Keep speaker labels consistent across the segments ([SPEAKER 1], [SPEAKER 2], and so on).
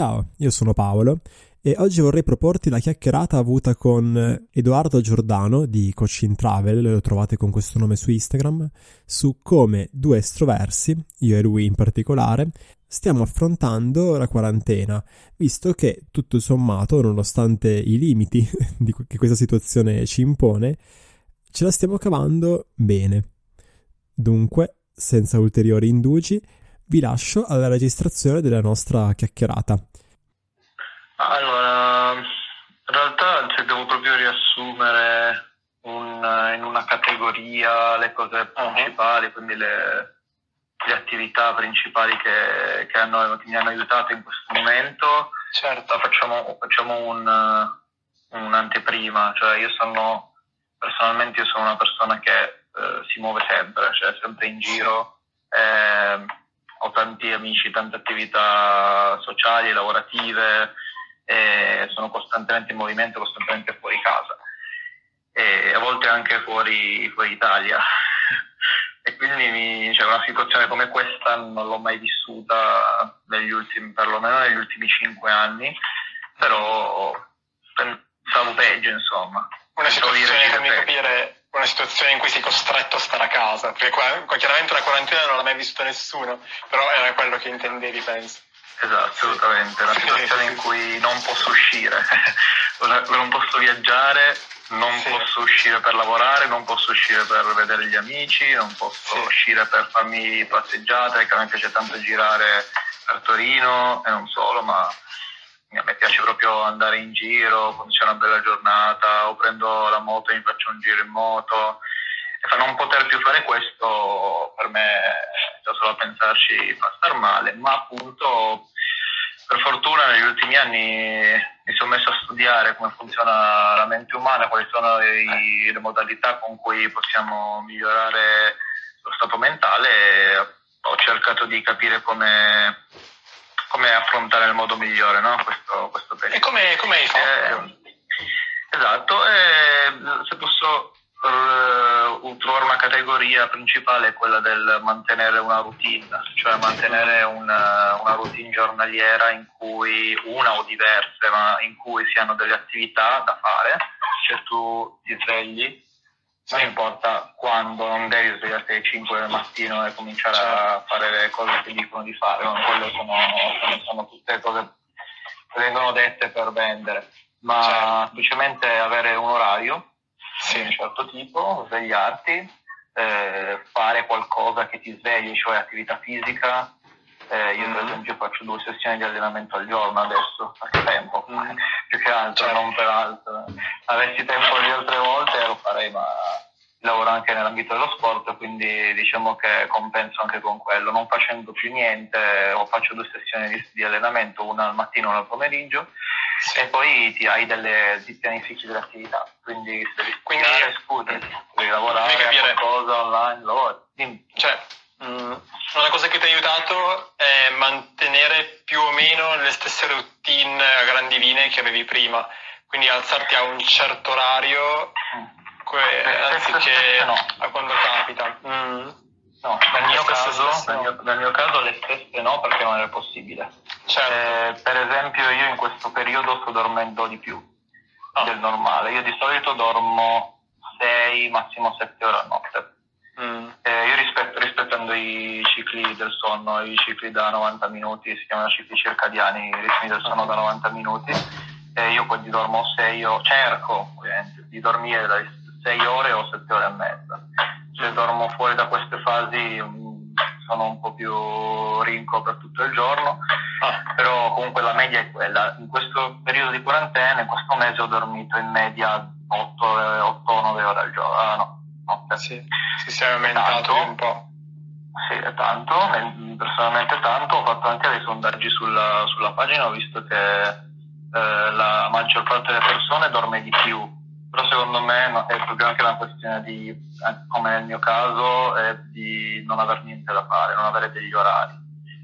[SPEAKER 1] Ciao, io sono Paolo e oggi vorrei proporti la chiacchierata avuta con Edoardo Giordano di Coaching Travel, lo trovate con questo nome su Instagram, su come due estroversi, io e lui in particolare, stiamo affrontando la quarantena, visto che tutto sommato, nonostante i limiti che questa situazione ci impone, ce la stiamo cavando bene. Dunque, senza ulteriori indugi, vi lascio alla registrazione della nostra chiacchierata.
[SPEAKER 2] Allora, in realtà se devo proprio riassumere un, in una categoria le cose principali, uh-huh. quindi le, le, attività principali che, che, hanno, che, mi hanno aiutato in questo momento, certo. facciamo, facciamo un, un'anteprima, cioè io sono personalmente io sono una persona che eh, si muove sempre, cioè sempre in giro. Eh, ho tanti amici, tante attività sociali, lavorative, sono costantemente in movimento, costantemente fuori casa e a volte anche fuori, fuori Italia. e quindi mi, cioè, una situazione come questa non l'ho mai vissuta negli ultimi, perlomeno negli ultimi cinque anni, però pensavo peggio, insomma.
[SPEAKER 3] Una situazione, fammi capire, una situazione in cui sei costretto a stare a casa, perché qua, chiaramente una quarantena non l'ha mai vissuto nessuno, però era quello che intendevi, penso.
[SPEAKER 2] Esatto, assolutamente, una situazione in cui non posso uscire, non posso viaggiare, non sì. posso uscire per lavorare, non posso uscire per vedere gli amici, non posso sì. uscire per farmi passeggiate, che a me piace tanto girare per Torino e non solo, ma a me piace proprio andare in giro quando c'è una bella giornata o prendo la moto e mi faccio un giro in moto. E non poter più fare questo per me già solo a pensarci fa star male. Ma appunto per fortuna negli ultimi anni mi sono messo a studiare come funziona la mente umana quali sono i, le modalità con cui possiamo migliorare lo stato mentale. E ho cercato di capire come come affrontare nel modo migliore no? questo, questo
[SPEAKER 3] periodo. E come, come hai fatto?
[SPEAKER 2] Eh, esatto, eh, se posso uh, trovare una categoria principale è quella del mantenere una routine, cioè mantenere una, una routine giornaliera in cui una o diverse, ma in cui si hanno delle attività da fare, cioè tu ti svegli non importa quando, non devi svegliarti alle 5 del mattino e cominciare certo. a fare le cose che dicono di fare, no? quelle sono, sono, tutte cose che vengono dette per vendere, ma certo. semplicemente avere un orario sì. di un certo tipo, svegliarti, eh, fare qualcosa che ti svegli, cioè attività fisica. Eh, io mm-hmm. per esempio faccio due sessioni di allenamento al giorno adesso, perché tempo, mm-hmm. più che altro, certo. non per altro. Avessi tempo le altre volte lo farei, ma lavoro anche nell'ambito dello sport, quindi diciamo che compenso anche con quello, non facendo più niente, o faccio due sessioni di, di allenamento, una al mattino e una al pomeriggio, e poi ti hai delle ti pianifici delle attività, quindi se quindi studi, devi lavorare capire. qualcosa online, lavori.
[SPEAKER 3] Cioè, mm, una cosa che ti ha aiutato è mantenere più o meno le stesse routine a grandi linee che avevi prima, quindi alzarti a un certo orario mm comunque anziché no. a quando capita. Mm.
[SPEAKER 2] No, nel mio, caso, nel, mio, nel mio, caso, le stesse no perché non è possibile. Certo. Eh, per esempio io in questo periodo sto dormendo di più oh. del normale. Io di solito dormo 6, massimo 7 ore a notte. Mm. Eh, i cicli del sonno, i cicli da 90 minuti, si chiamano cicli circadiani, i ritmi del sonno da 90 minuti, eh, io quindi dormo 6 ore, cerco ovviamente di dormire dai 6 ore o 7 ore e mezza. Se dormo fuori da queste fasi mm, sono un po' più rinco per tutto il giorno, ah. però comunque la media è quella. In questo periodo di quarantena, in questo mese ho dormito in media 8-9 ore al giorno. Ah, no,
[SPEAKER 3] notte. Sì, si è aumentato un po'.
[SPEAKER 2] Sì, è tanto, personalmente tanto. Ho fatto anche dei sondaggi sulla, sulla pagina, ho visto che eh, la maggior parte delle persone dorme di più però secondo me è proprio anche una questione di, eh, come nel mio caso, è di non aver niente da fare, non avere degli orari.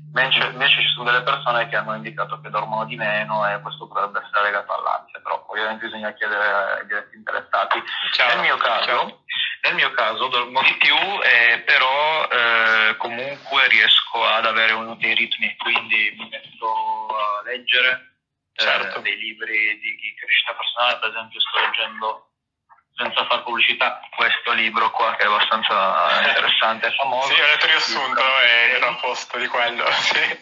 [SPEAKER 2] Invece, invece, ci sono delle persone che hanno indicato che dormono di meno e questo potrebbe essere legato all'ansia, però ovviamente bisogna chiedere ai diretti interessati. Ciao, nel, mio caso, Nel mio caso dormo di più, eh, però eh, comunque riesco ad avere uno dei ritmi, quindi mi metto a leggere eh, certo. dei libri di, di crescita personale, per esempio sto leggendo senza far pubblicità, questo libro qua che è abbastanza interessante e famoso.
[SPEAKER 3] Sì, ho letto riassunto e ero a posto di quello. Sì.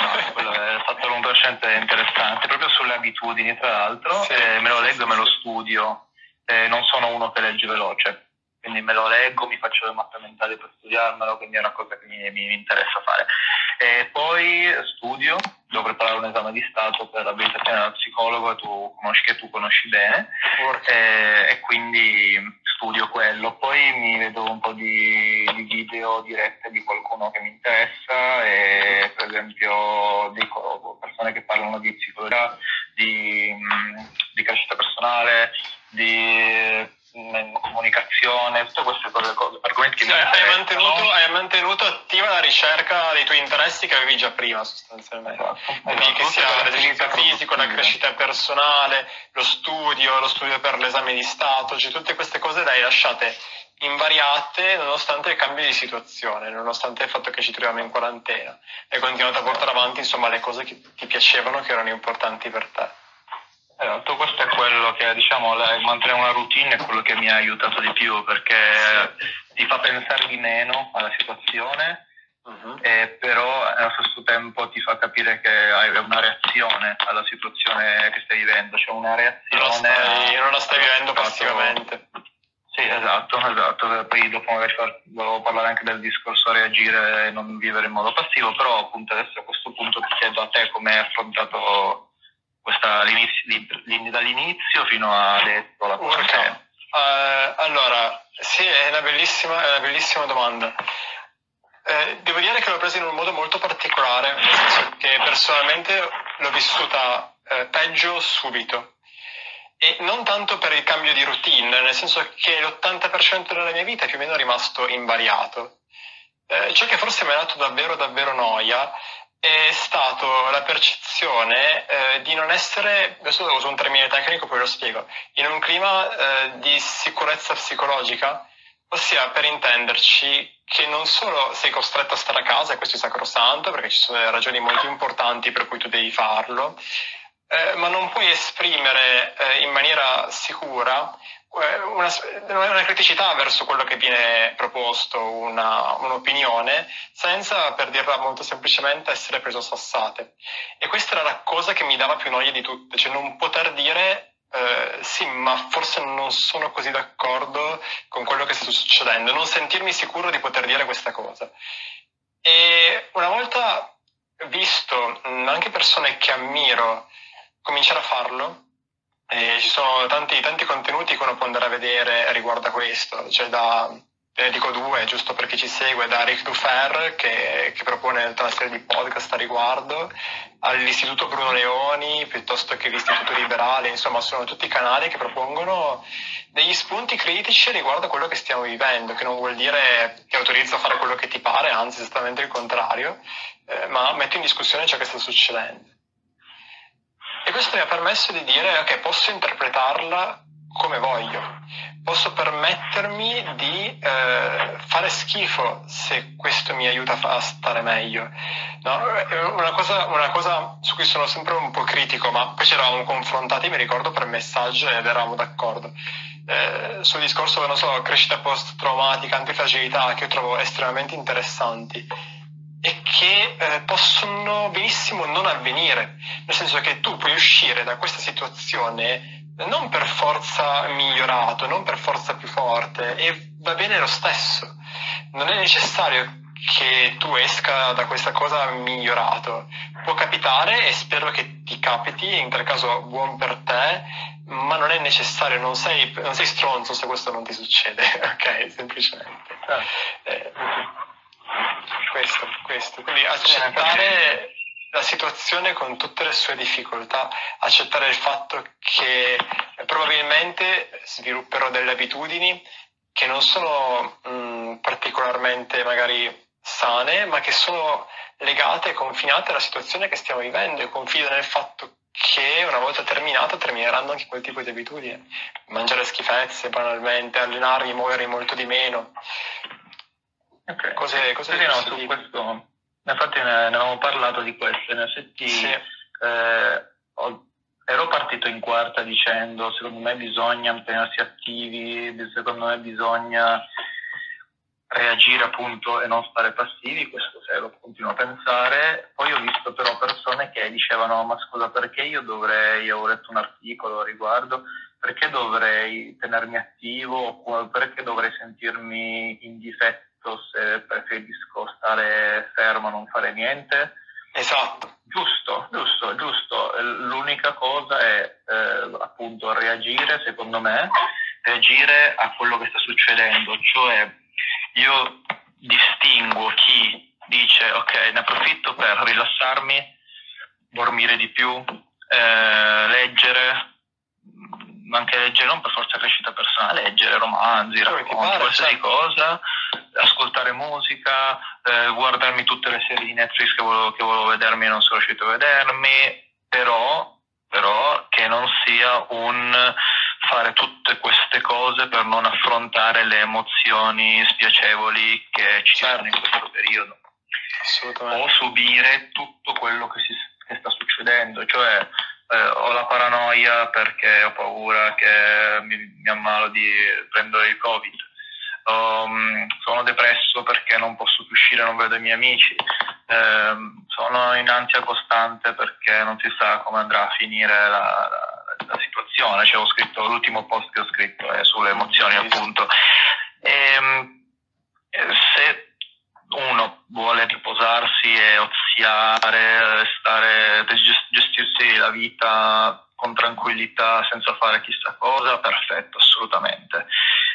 [SPEAKER 2] No, quello è fatto un recente interessante, proprio sulle abitudini tra l'altro, sì, me lo leggo e me lo studio, eh, non sono uno che legge veloce, quindi me lo leggo, mi faccio le mappe mentali per studiarmelo, quindi è una cosa che mi, mi, interessa fare. E poi studio, devo preparare un esame di Stato per l'abilitazione da psicologo tu conosci, che tu conosci bene e, e, quindi studio quello. Poi mi vedo un po' di, di, video dirette di qualcuno che mi interessa e tutte queste cose, argomenti che
[SPEAKER 3] sì, hai, mantenuto, hai mantenuto attiva la ricerca dei tuoi interessi che avevi già prima sostanzialmente. Esatto, Quindi esatto. che sia l'esercizio fisico, la crescita personale, lo studio, lo studio per l'esame di Stato, cioè tutte queste cose le hai lasciate invariate nonostante il cambio di situazione, nonostante il fatto che ci troviamo in quarantena. Hai continuato a portare avanti insomma le cose che ti piacevano, che erano importanti per te.
[SPEAKER 2] Esatto, questo è quello che diciamo, mantenere una routine è quello che mi ha aiutato di più perché ti fa pensare di meno alla situazione, uh-huh. eh, però allo stesso tempo ti fa capire che hai una reazione alla situazione che stai vivendo, cioè una reazione. Non
[SPEAKER 3] la stai, non la stai vivendo passivamente.
[SPEAKER 2] Sì, esatto, esatto. Poi dopo magari volevo parlare anche del discorso reagire e non vivere in modo passivo, però appunto adesso a questo punto ti chiedo a te come hai affrontato questa, dall'inizio fino a adesso la
[SPEAKER 3] okay. uh, allora, sì, è una bellissima, è una bellissima domanda. Eh, devo dire che l'ho presa in un modo molto particolare, nel senso che personalmente l'ho vissuta eh, peggio subito. E non tanto per il cambio di routine, nel senso che l'80% della mia vita è più o meno rimasto invariato. Eh, ciò che forse mi ha dato davvero, davvero noia è stato la percezione eh, di non essere, adesso uso un termine tecnico poi lo spiego, in un clima eh, di sicurezza psicologica, ossia per intenderci che non solo sei costretto a stare a casa, questo è sacrosanto perché ci sono delle ragioni molto importanti per cui tu devi farlo, eh, ma non puoi esprimere eh, in maniera sicura una, una, criticità verso quello che viene proposto, una, un'opinione, senza, per dirla molto semplicemente, essere preso sassate. E questa era la cosa che mi dava più noia di tutte, cioè non poter dire eh, sì, ma forse non sono così d'accordo con quello che sta succedendo, non sentirmi sicuro di poter dire questa cosa. E una volta visto anche persone che ammiro cominciare a farlo, e ci sono tanti, tanti, contenuti che uno può andare a vedere riguardo a questo, cioè da, ne dico due, giusto per chi ci segue, da Rick Dufer che, che propone tutta una serie di podcast a riguardo, all'Istituto Bruno Leoni, piuttosto che l'Istituto Liberale, insomma sono tutti canali che propongono degli spunti critici riguardo a quello che stiamo vivendo, che non vuol dire che autorizzo a fare quello che ti pare, anzi esattamente il contrario, eh, ma metto in discussione ciò che sta succedendo. E questo mi ha permesso di dire, ok, posso interpretarla come voglio, posso permettermi di eh, fare schifo se questo mi aiuta a stare meglio. No? Una, cosa, una, cosa, su cui sono sempre un po' critico, ma poi ci eravamo confrontati, mi ricordo, per messaggio ed eravamo d'accordo. Eh, sul discorso, non so, crescita post-traumatica, antifragilità, che io trovo estremamente interessanti e che eh, possono benissimo non avvenire, nel senso che tu puoi uscire da questa situazione non per forza migliorato, non per forza più forte e va bene lo stesso. Non è necessario che tu esca da questa cosa migliorato. Può capitare e spero che ti capiti, in tal caso buon per te, ma non è necessario, non sei, non sei stronzo se questo non ti succede, ok? Semplicemente. Eh, questo, questo. Quindi accettare la situazione con tutte le sue difficoltà, accettare il fatto che probabilmente svilupperò delle abitudini che non sono mh, particolarmente magari sane, ma che sono legate e confinate alla situazione che stiamo vivendo e confido nel fatto che una volta terminato termineranno anche quel tipo di abitudini. Mangiare schifezze banalmente, allenarmi, muovermi molto di meno.
[SPEAKER 2] Okay. Cose, cose sì, no, su questo, infatti ne, ne, avevamo parlato di questo, in effetti sì. eh, ho, ero partito in quarta dicendo secondo me bisogna tenersi attivi, secondo me bisogna reagire appunto e non stare passivi, questo se lo continuo a pensare. Poi ho visto però persone che dicevano ma scusa perché io dovrei, ho letto un articolo a riguardo, perché dovrei tenermi attivo oppure perché dovrei sentirmi in difetto se preferisco stare fermo, non fare niente.
[SPEAKER 3] Esatto.
[SPEAKER 2] Giusto, giusto, giusto. L'unica cosa è eh, appunto reagire, secondo me, reagire a quello che sta succedendo, cioè io distinguo chi dice ok, ne approfitto per rilassarmi, dormire di più, eh, leggere, anche leggere non per forza crescita personale, leggere romanzi, racconti, qualsiasi certo. cosa, ascoltare musica, eh, guardarmi tutte le serie di Netflix che volevo, che volevo vedermi e non sono riuscito a vedermi, però, però che non sia un fare tutte queste cose per non affrontare le emozioni spiacevoli che ci sono in questo periodo. O subire tutto quello che, si, che sta succedendo, cioè eh, ho la paranoia perché ho paura che mi, mi ammalo di prendere il Covid. Um, sono depresso perché non posso più uscire, non vedo i miei amici, um, sono in ansia costante perché non si sa come andrà a finire la, la la situazione, cioè, ho scritto, l'ultimo post che ho scritto è sulle emozioni appunto. E, ehm, se uno vuole riposarsi e oziare, stare, gestirsi la vita con tranquillità senza fare chissà cosa, perfetto, assolutamente.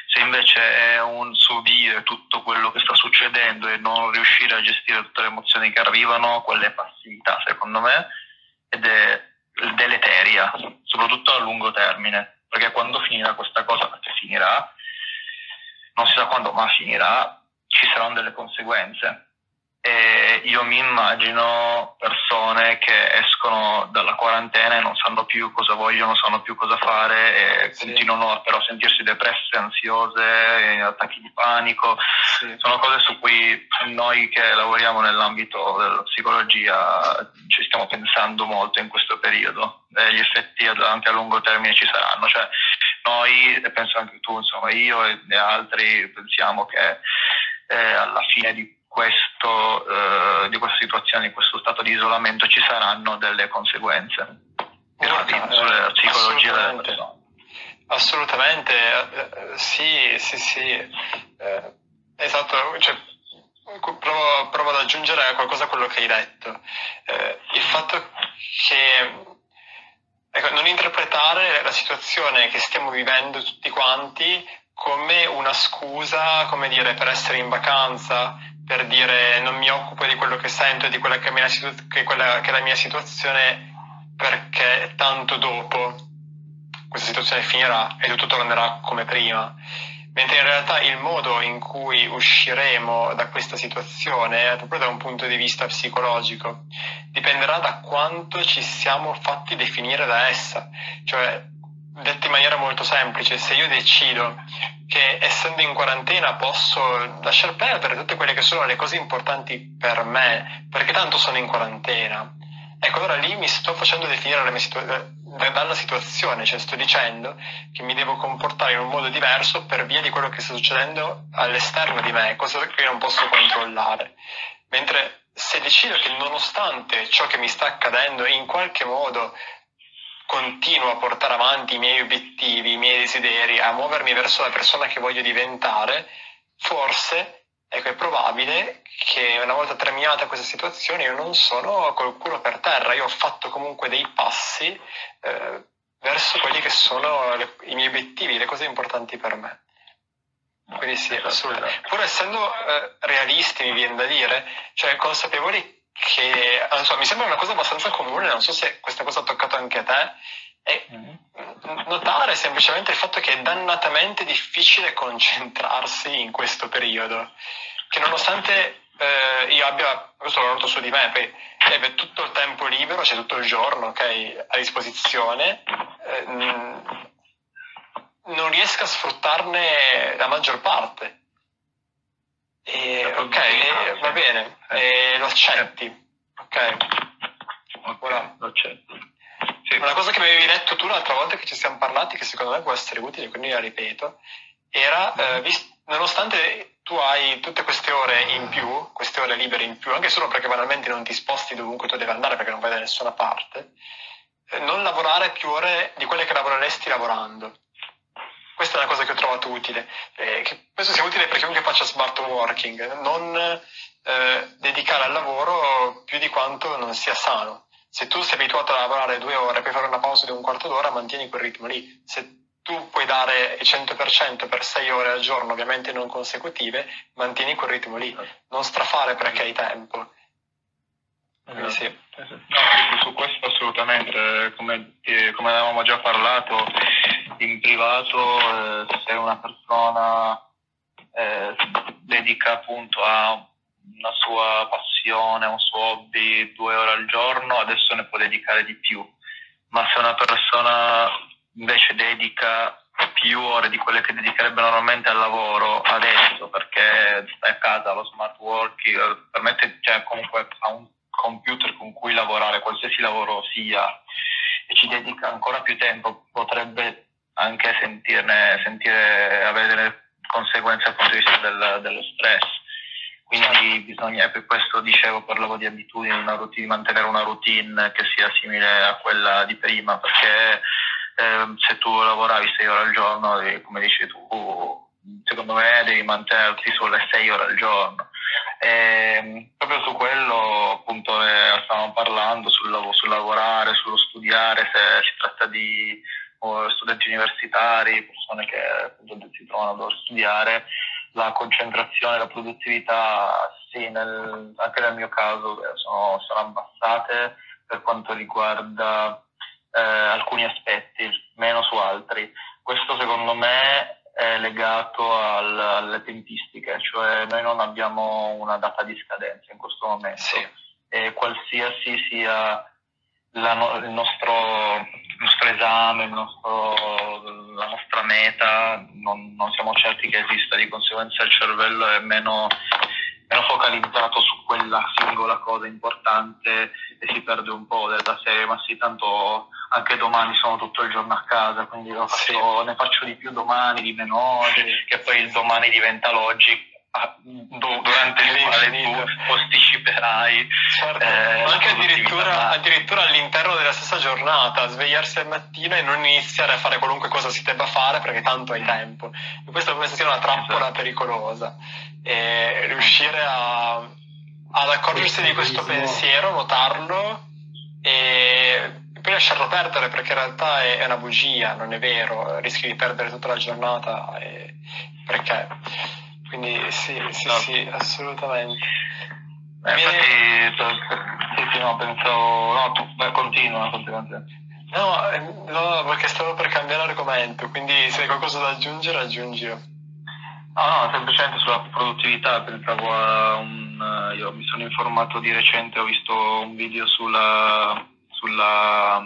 [SPEAKER 2] Se invece è un subire tutto quello che sta succedendo e non riuscire a gestire tutte le emozioni che arrivano, quella è passività secondo me ed è deleteria, soprattutto a lungo termine, perché quando finirà questa cosa, perché finirà, non si sa quando, ma finirà, ci saranno delle conseguenze. E io mi immagino persone che escono dalla quarantena e non sanno più cosa vogliono, non sanno più cosa fare e sì. continuano però a sentirsi depresse, ansiose, attacchi di panico. Sì. Sono cose su cui noi che lavoriamo nell'ambito della psicologia ci stiamo pensando molto in questo periodo e gli effetti anche a lungo termine ci saranno. Cioè, noi, e penso anche tu, insomma, io e altri pensiamo che eh, alla fine di questo, eh, di questa situazione, di questo stato di isolamento ci saranno delle conseguenze eh, sulla psicologia delle persone.
[SPEAKER 3] Assolutamente, eh, sì, sì, sì, eh, esatto, cioè, provo, provo, ad aggiungere qualcosa a quello che hai detto. Eh, il fatto che ecco, non interpretare la situazione che stiamo vivendo tutti quanti come una scusa, come dire, per essere in vacanza, per dire non mi occupo di quello che sento e di quella che, situ- che, quella, che è la mia situazione perché tanto dopo questa situazione finirà e tutto tornerà come prima. Mentre in realtà il modo in cui usciremo da questa situazione, proprio da un punto di vista psicologico, dipenderà da quanto ci siamo fatti definire da essa. Cioè, detto in maniera molto semplice, se io decido che essendo in quarantena posso lasciar perdere tutte quelle che sono le cose importanti per me, perché tanto sono in quarantena, ecco allora lì mi sto facendo definire la mia situa- dalla situazione, cioè sto dicendo che mi devo comportare in un modo diverso per via di quello che sta succedendo all'esterno di me, cosa che io non posso controllare. Mentre se decido che nonostante ciò che mi sta accadendo in qualche modo continuo a portare avanti i miei obiettivi, i miei desideri, a muovermi verso la persona che voglio diventare, forse ecco, è probabile che una volta terminata questa situazione io non sono col culo per terra, io ho fatto comunque dei passi eh, verso quelli che sono le, i miei obiettivi, le cose importanti per me. Quindi sì, esatto, assolutamente. Esatto. Pur essendo eh, realisti, mi viene da dire, cioè consapevoli che so, mi sembra una cosa abbastanza comune, non so se questa cosa ha toccato anche a te, è mm-hmm. notare semplicemente il fatto che è dannatamente difficile concentrarsi in questo periodo, che nonostante eh, io abbia, questo l'ho notato su di me, poi ebbe tutto il tempo libero, c'è tutto il giorno ok, a disposizione, eh, non riesco a sfruttarne la maggior parte. Bene, e lo accetti. Ok,
[SPEAKER 2] voilà. lo accetti.
[SPEAKER 3] Sì. Una cosa che mi avevi detto tu l'altra volta che ci siamo parlati, che secondo me può essere utile, quindi la ripeto, era, eh, vist- nonostante tu hai tutte queste ore in più, queste ore libere in più, anche solo perché banalmente non ti sposti dovunque tu devi andare perché non vai da nessuna parte, eh, non lavorare più ore di quelle che lavoreresti lavorando. Questa è una cosa che ho trovato utile. Eh, che questo sia utile per chiunque faccia smart working, non eh, dedicare al lavoro più di quanto non sia sano. Se tu sei abituato a lavorare due ore, puoi fare una pausa di un quarto d'ora, mantieni quel ritmo lì. Se tu puoi dare il 100% per 6 ore al giorno, ovviamente non consecutive, mantieni quel ritmo lì, non strafare perché hai tempo.
[SPEAKER 2] Esatto. Sì. No, su questo assolutamente, come, come, avevamo già parlato in privato, eh, se una persona eh, dedica appunto a una sua passione, un suo hobby due ore al giorno, adesso ne può dedicare di più. Ma se una persona invece dedica più ore di quelle che dedicherebbe normalmente al lavoro adesso perché stai a casa, lo smart working eh, permette cioè, comunque a un computer con cui lavorare, qualsiasi lavoro sia, e ci dedica ancora più tempo, potrebbe anche sentirne, sentire, avere conseguenze dal punto di vista del, dello stress. Quindi bisogna, e per questo dicevo, parlavo di abitudini, routine, mantenere una routine che sia simile a quella di prima, perché eh, se tu lavoravi 6 ore al giorno, come dici tu, secondo me devi mantenerti sulle 6 ore al giorno. E, ehm, proprio su quello appunto eh, stavamo parlando, sul, sul, lavorare, sullo studiare, se si tratta di uh, studenti universitari, persone che appunto si trovano a dover studiare, la concentrazione, la produttività, sì, nel, anche nel mio caso eh, sono, sono abbassate per quanto riguarda eh, alcuni aspetti, meno su altri. Questo secondo me è legato al, alle tempistiche, cioè noi non abbiamo una data di scadenza in questo momento sì. e qualsiasi sia la, il, nostro, il, nostro, esame, il nostro, la nostra meta, non, non, siamo certi che esista, di conseguenza il cervello è meno meno focalizzato su quella singola cosa importante e si perde un po' della serie, ma sì, tanto anche domani sono tutto il giorno a casa, quindi faccio, sì. ne faccio di più domani, di meno oggi, che poi il domani diventa l'oggi durante il quale tu posticiperai
[SPEAKER 3] certo. eh, anche addirittura, addirittura, all'interno della stessa giornata svegliarsi al mattino e non iniziare a fare qualunque cosa si debba fare perché tanto hai tempo. E questa come se sia una trappola esatto. pericolosa. E riuscire a, ad accorgersi di questo pensiero notarlo e poi lasciarlo perdere perché in realtà è, è una bugia, non è vero, rischi di perdere tutta la giornata e, perché quindi sì, sì, no. sì, assolutamente.
[SPEAKER 2] Eh. Infatti, sì, sì, no, penso... No, tu, beh, continua, continua.
[SPEAKER 3] No, eh, no, perché stavo per cambiare argomento, quindi se hai qualcosa da aggiungere, aggiungilo.
[SPEAKER 2] No, no, semplicemente sulla produttività, pensavo a un... Io mi sono informato di recente, ho visto un video sulla... sulla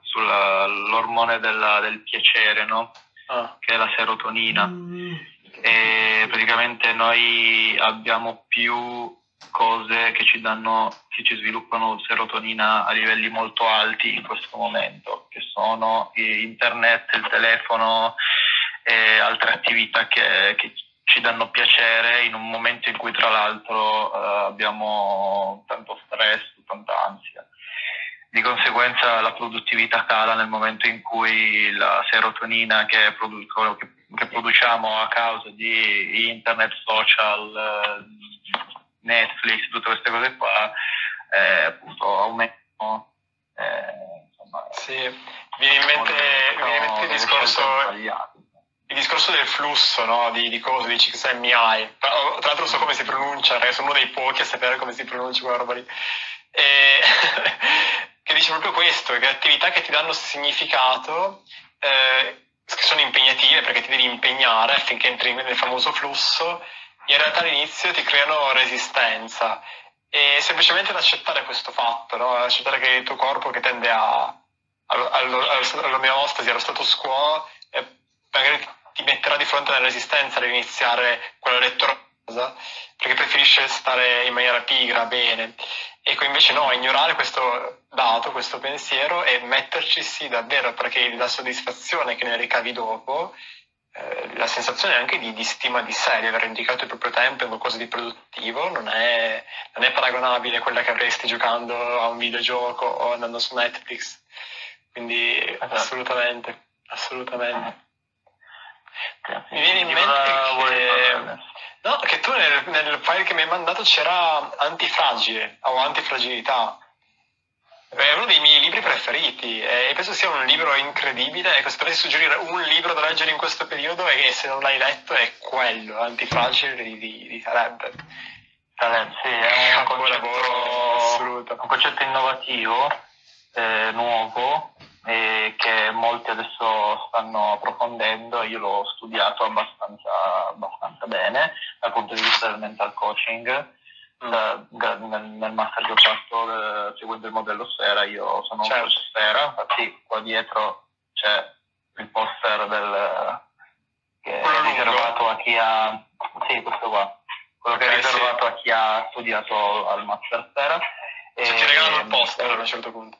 [SPEAKER 2] sull'ormone della, del piacere, no? Ah. Che è la serotonina. Mm e praticamente noi abbiamo più cose che ci danno, che ci sviluppano serotonina a livelli molto alti in questo momento, che sono internet, il telefono e altre attività che, che ci danno piacere in un momento in cui tra l'altro eh, abbiamo tanto stress, tanta ansia. Di conseguenza la produttività cala nel momento in cui la serotonina che, produ- che che produciamo a causa di internet, social, Netflix, tutte queste cose qua, eh, appunto aumentano. Eh, insomma,
[SPEAKER 3] sì, viene in mente, viene in mente il discorso il discorso del flusso no? di, di cose, di XMI. Tra, tra l'altro so come si pronuncia, sono uno dei pochi a sapere come si pronuncia quella roba lì. E, che dice proprio questo, che attività che ti danno significato eh, che sono impegnative perché ti devi impegnare affinché entri nel famoso flusso in realtà all'inizio ti creano resistenza e semplicemente ad accettare questo fatto, no? accettare che il tuo corpo che tende a, all'omeostasi, allo status quo, eh, magari ti metterà di fronte alla resistenza ad iniziare quella lettura perché preferisce stare in maniera pigra, bene. E invece no, ignorare questo dato, questo pensiero e metterci sì davvero perché la soddisfazione che ne ricavi dopo eh, la sensazione anche di, di, stima di sé, di aver indicato il proprio tempo in qualcosa di produttivo, non è, non è, paragonabile a quella che avresti giocando a un videogioco o andando su Netflix. Quindi esatto. assolutamente, assolutamente. Mi viene in mente che, no, che tu nel, nel, file che mi hai mandato c'era antifragile o antifragilità. È uno dei miei libri preferiti e penso sia un libro incredibile. Ecco, se dovessi suggerire un libro da leggere in questo periodo e se non l'hai letto è quello, Antifragile di, di, di Taleb.
[SPEAKER 2] Taleb, sì, è un concetto, assoluto. un concetto innovativo, eh, nuovo, e che molti adesso stanno approfondendo. Io l'ho studiato abbastanza, abbastanza bene dal punto di vista del mental coaching Mm. nel, nel, master che ho fatto eh, seguendo il modello Sfera, io sono certo. un Sfera, infatti qua dietro c'è il poster del, che quello è riservato a chi ha, sì questo qua, quello che è riservato sì. a chi ha studiato al master Sfera.
[SPEAKER 3] E, cioè, ti regalano il poster a un certo punto.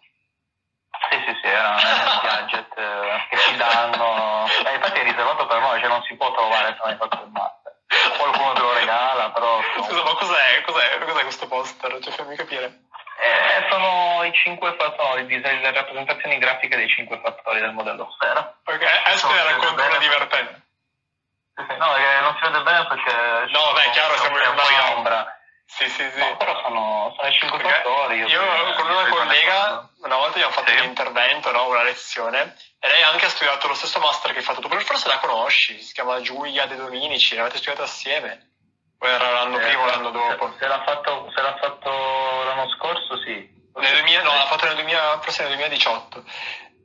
[SPEAKER 2] Sì, sì, sì, erano un gadget eh, che ci danno, eh, infatti è riservato per noi, cioè non si può trovare se non hai fatto il master qualcuno te lo regala, però...
[SPEAKER 3] Scusa, ma cos'è, cos'è, cos'è questo poster? Cioè, fammi capire.
[SPEAKER 2] Eh, sono i cinque fattori, le rappresentazioni grafiche dei cinque fattori del modello sfera.
[SPEAKER 3] Ok, adesso ne racconto una divertente.
[SPEAKER 2] No, non si vede bene perché...
[SPEAKER 3] No, beh, chiaro, siamo in
[SPEAKER 2] una... ombra.
[SPEAKER 3] Sì, sì, sì.
[SPEAKER 2] No, però sono, sono i fattori.
[SPEAKER 3] Io, io con una collega, una volta abbiamo fatto sì. un intervento, no? una lezione, e lei anche ha studiato lo stesso master che hai fatto tu, forse la conosci, si chiama Giulia De Dominici, l'avete studiato assieme. O era l'anno eh, prima o l'anno dopo?
[SPEAKER 2] Se l'ha, fatto, se l'ha fatto l'anno scorso, sì.
[SPEAKER 3] Nel 2000, no, l'ha fatto nel 2000, forse nel 2018.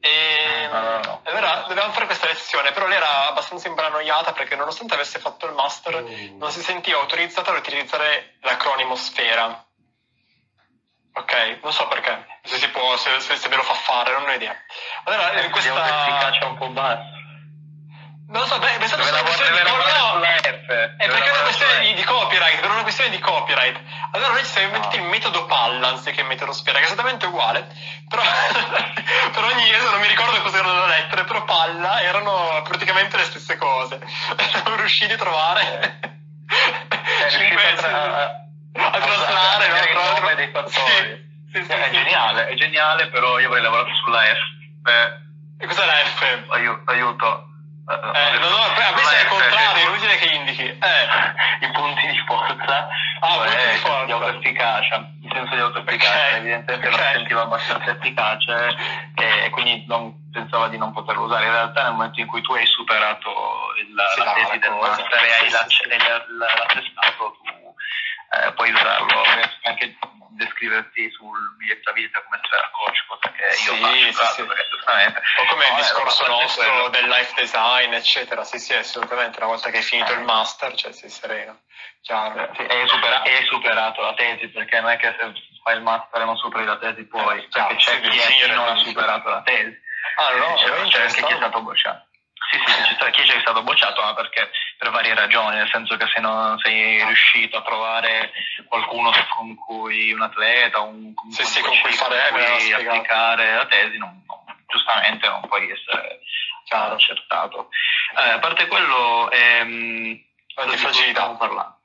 [SPEAKER 3] E no, no, no. allora dovevamo fare questa lezione, però lei era abbastanza imparanoiata perché nonostante avesse fatto il master mm. non si sentiva autorizzata ad utilizzare l'acronimo Sfera. Ok, non so perché, se si può, se, se, se ve lo fa fare, non ho idea.
[SPEAKER 2] Allora, in questa... un'efficacia un po' bassa.
[SPEAKER 3] Non lo so, beh, pensate solo questione di copyright. È perché è una questione di, di, copyright, per una questione di copyright. Allora noi ci siamo inventati no. il metodo palla anziché il metodo sfera, che è esattamente uguale, però adesso non mi ricordo cosa erano le lettere, però palla erano praticamente le stesse cose. Siamo riusciti a trovare
[SPEAKER 2] è 5 a, tra...
[SPEAKER 3] a traslare no,
[SPEAKER 2] nome dei fattori. Sì, sì, sì, è geniale, è geniale, però io avrei lavorato sulla F.
[SPEAKER 3] E cos'è la F?
[SPEAKER 2] Aiuto. aiuto.
[SPEAKER 3] Eh, no, no, a me è il contrario, è inutile che indichi. Eh.
[SPEAKER 2] I punti di forza,
[SPEAKER 3] ah, punti di, forza.
[SPEAKER 2] di autoefficacia, il senso di autoefficacia, okay. evidentemente okay. non si sentiva abbastanza efficace e quindi non, pensava di non poterlo usare. In realtà nel momento in cui tu hai superato il, sì, la tesi del master e hai l'attestato, tu eh, puoi usarlo anche descriverti sul biglietto a visita come sfera coach, cosa che io sì, faccio, sì, sì. perché giustamente...
[SPEAKER 3] O come no, il discorso nostro quello. del life design, eccetera, sì sì, assolutamente, una volta che hai finito il master, cioè sei sereno, chiaro.
[SPEAKER 2] Sì, hai supera- e hai superato la tesi, perché non è che se fai il master e non superi la tesi poi, eh, perché c'è chi, chi non ha superato la tesi.
[SPEAKER 3] Ah no,
[SPEAKER 2] c'è, c'è anche chi è stato bocciato. Sì, sì, ci sta chi è stato bocciato, ma perché per varie ragioni, nel senso che se non sei riuscito a trovare qualcuno con cui un atleta, un,
[SPEAKER 3] sì, sì, con cui, fare,
[SPEAKER 2] con cui applicare la tesi, non, non, giustamente non puoi essere chiaro, accertato. Eh, a parte quello, ehm,
[SPEAKER 3] antifragilità.
[SPEAKER 2] parlando.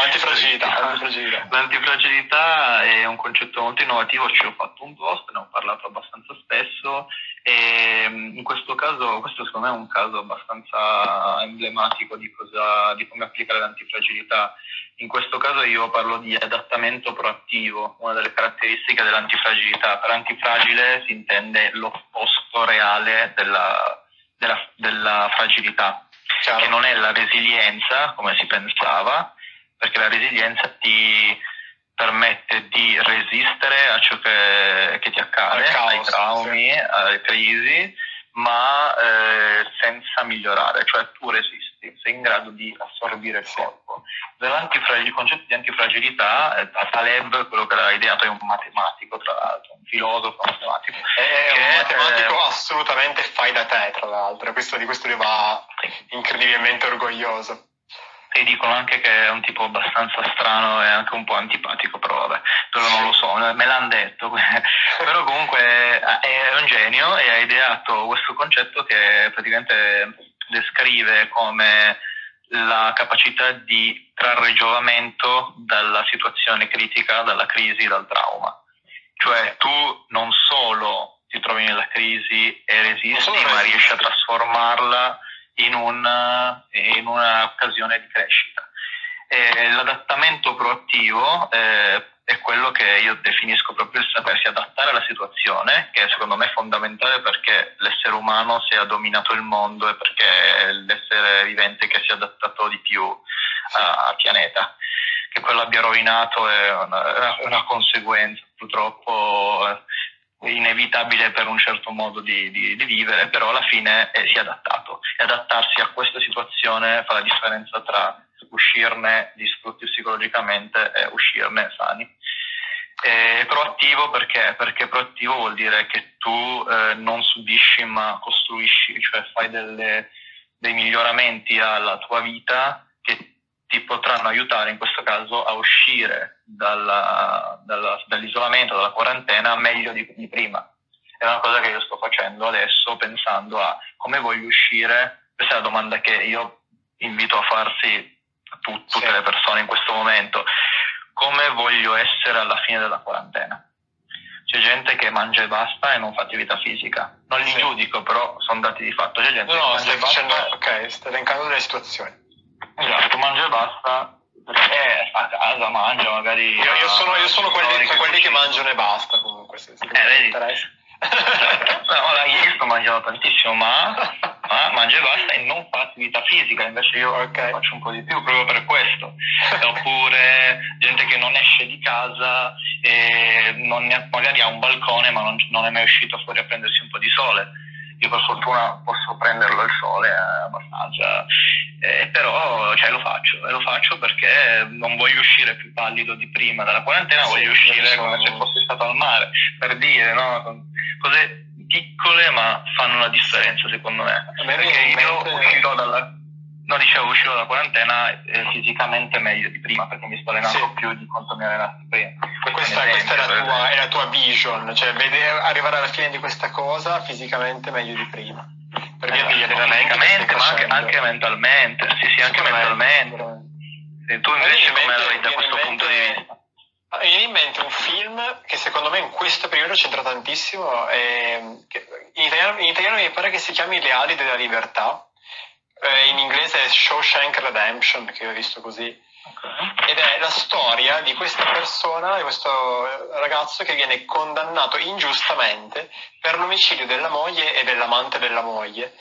[SPEAKER 3] Antifragilità, antifragilità.
[SPEAKER 2] L'antifragilità è un concetto molto innovativo, ci ho fatto un post, ne ho parlato abbastanza spesso e mm, in questo caso, questo secondo me è un caso abbastanza emblematico di, cosa, di come applicare l'antifragilità. In questo caso io parlo di adattamento proattivo, una delle caratteristiche dell'antifragilità. Per antifragile si intende l'opposto reale della, della, della fragilità, Ciao. che non è la resilienza come si pensava, perché la resilienza ti permette di resistere a ciò che, che ti accade, caos, ai traumi, sì. alle crisi, ma eh, senza migliorare, cioè tu resisti, sei in grado di assorbire il corpo. il concetto di antifragilità, eh, Taleb, quello che l'ha ideato, è un matematico, tra l'altro, un filosofo matematico.
[SPEAKER 3] È che, un matematico eh, assolutamente fai da te, tra l'altro, questo, di questo lui va incredibilmente orgoglioso
[SPEAKER 2] e dicono anche che è un tipo abbastanza strano e anche un po' antipatico, però vabbè, però non lo so, me l'hanno detto. però comunque è un genio e ha ideato questo concetto che praticamente descrive come la capacità di trarre giovamento dalla situazione critica, dalla crisi, dal trauma. Cioè tu non solo ti trovi nella crisi e resisti, ma riesci a trasformarla in, un, in un'occasione di crescita. E l'adattamento proattivo eh, è quello che io definisco proprio il sapersi adattare alla situazione, che secondo me è fondamentale perché l'essere umano si è dominato il mondo e perché è l'essere vivente che si è adattato di più al pianeta. Che quello abbia rovinato è una, una conseguenza, purtroppo inevitabile per un certo modo di, di, di vivere, però alla fine eh, si è adattato e adattarsi a questa situazione fa la differenza tra uscirne distrutti psicologicamente e uscirne sani. E proattivo perché? Perché proattivo vuol dire che tu eh, non subisci ma costruisci, cioè fai delle, dei miglioramenti alla tua vita ti potranno aiutare in questo caso a uscire dalla, dalla, dall'isolamento, dalla quarantena meglio di, di, prima. È una cosa che io sto facendo adesso pensando a come voglio uscire, questa è la domanda che io invito a farsi a tu, tutte sì. le persone in questo momento, come voglio essere alla fine della quarantena. C'è gente che mangia e basta e non fa attività fisica. Non li sì. giudico, però sono dati di fatto. C'è gente
[SPEAKER 3] no, no, stai facendo, ok, stai elencando delle situazioni.
[SPEAKER 2] Esatto, mangia e basta, perché a casa mangia magari...
[SPEAKER 3] Io, io sono, io sono quelli, quelli che mangiano e basta comunque, se, se
[SPEAKER 2] eh, vedi. interessa. no, io sto mangiando tantissimo, ma, ma mangio e basta e non fa attività fisica, invece io okay. faccio un po' di più proprio per questo. Oppure gente che non esce di casa e non è, magari ha un balcone ma non, non è mai uscito fuori a prendersi un po' di sole io per fortuna posso prenderlo il sole eh, abbastanza, eh, però cioè, lo faccio, e lo faccio perché non voglio uscire più pallido di prima dalla quarantena, sì, voglio uscire sono... come se fossi stato al mare, per dire, no? cose piccole ma fanno la differenza secondo me, perché io uscirò dalla No, dicevo, uscirò dalla quarantena eh, fisicamente meglio di prima perché mi sto allenando sì. più di quanto mi allenassi prima.
[SPEAKER 3] Questa, questa è, la tua, è, la tua, vision, cioè vedere, arrivare alla fine di questa cosa fisicamente meglio di prima.
[SPEAKER 2] Perché esatto, fisicamente, ma anche, anche, mentalmente. Sì, sì, anche mentalmente. E tu invece come la vedi da questo punto di vista?
[SPEAKER 3] Mi viene in mente un film che secondo me in questo periodo c'entra tantissimo, e, in, italiano, in italiano mi pare che si chiami Le ali della libertà eh, in inglese è Shawshank Redemption, perché l'ho visto così. Okay. Ed è la storia di questa persona, di questo ragazzo che viene condannato ingiustamente per l'omicidio della moglie e dell'amante della moglie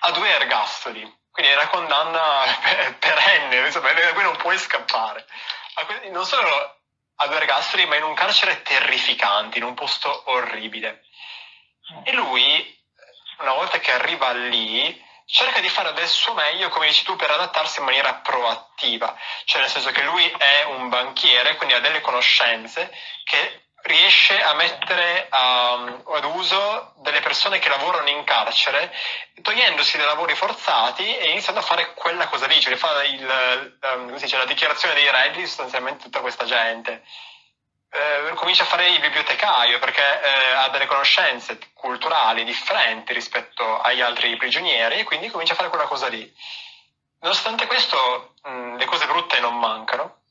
[SPEAKER 3] a due ergastoli. Quindi è una condanna perenne, insomma, da cui non puoi scappare. Non solo a due ergastoli, ma in un carcere terrificante, in un posto orribile. E lui, una volta che arriva lì, cerca di fare del suo meglio, come dici tu, per adattarsi in maniera proattiva, cioè nel senso che lui è un banchiere, quindi ha delle conoscenze che riesce a mettere um, ad uso delle persone che lavorano in carcere, togliendosi dai lavori forzati e iniziando a fare quella cosa lì, cioè fa il, um, dice, la dichiarazione dei redditi sostanzialmente tutta questa gente eh, comincia a fare il bibliotecario perché eh, ha delle conoscenze culturali differenti rispetto agli altri prigionieri e quindi comincia a fare quella cosa lì. Nonostante questo, mh, le cose brutte non mancano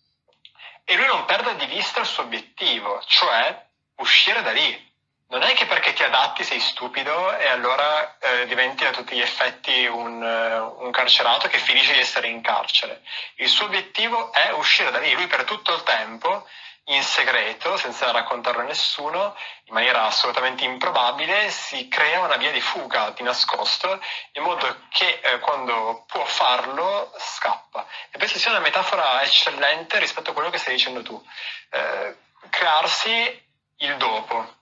[SPEAKER 3] e lui non perde di vista il suo obiettivo, cioè uscire da lì. Non è che perché ti adatti sei stupido e allora eh, diventi a tutti gli effetti un, uh, un, carcerato che finisce di essere in carcere. Il suo obiettivo è uscire da lì. Lui per tutto il tempo in segreto, senza raccontarlo a nessuno, in maniera assolutamente improbabile, si crea una via di fuga di nascosto, in modo che eh, quando può farlo scappa. E penso sia una metafora eccellente rispetto a quello che stai dicendo tu. Eh, crearsi il dopo.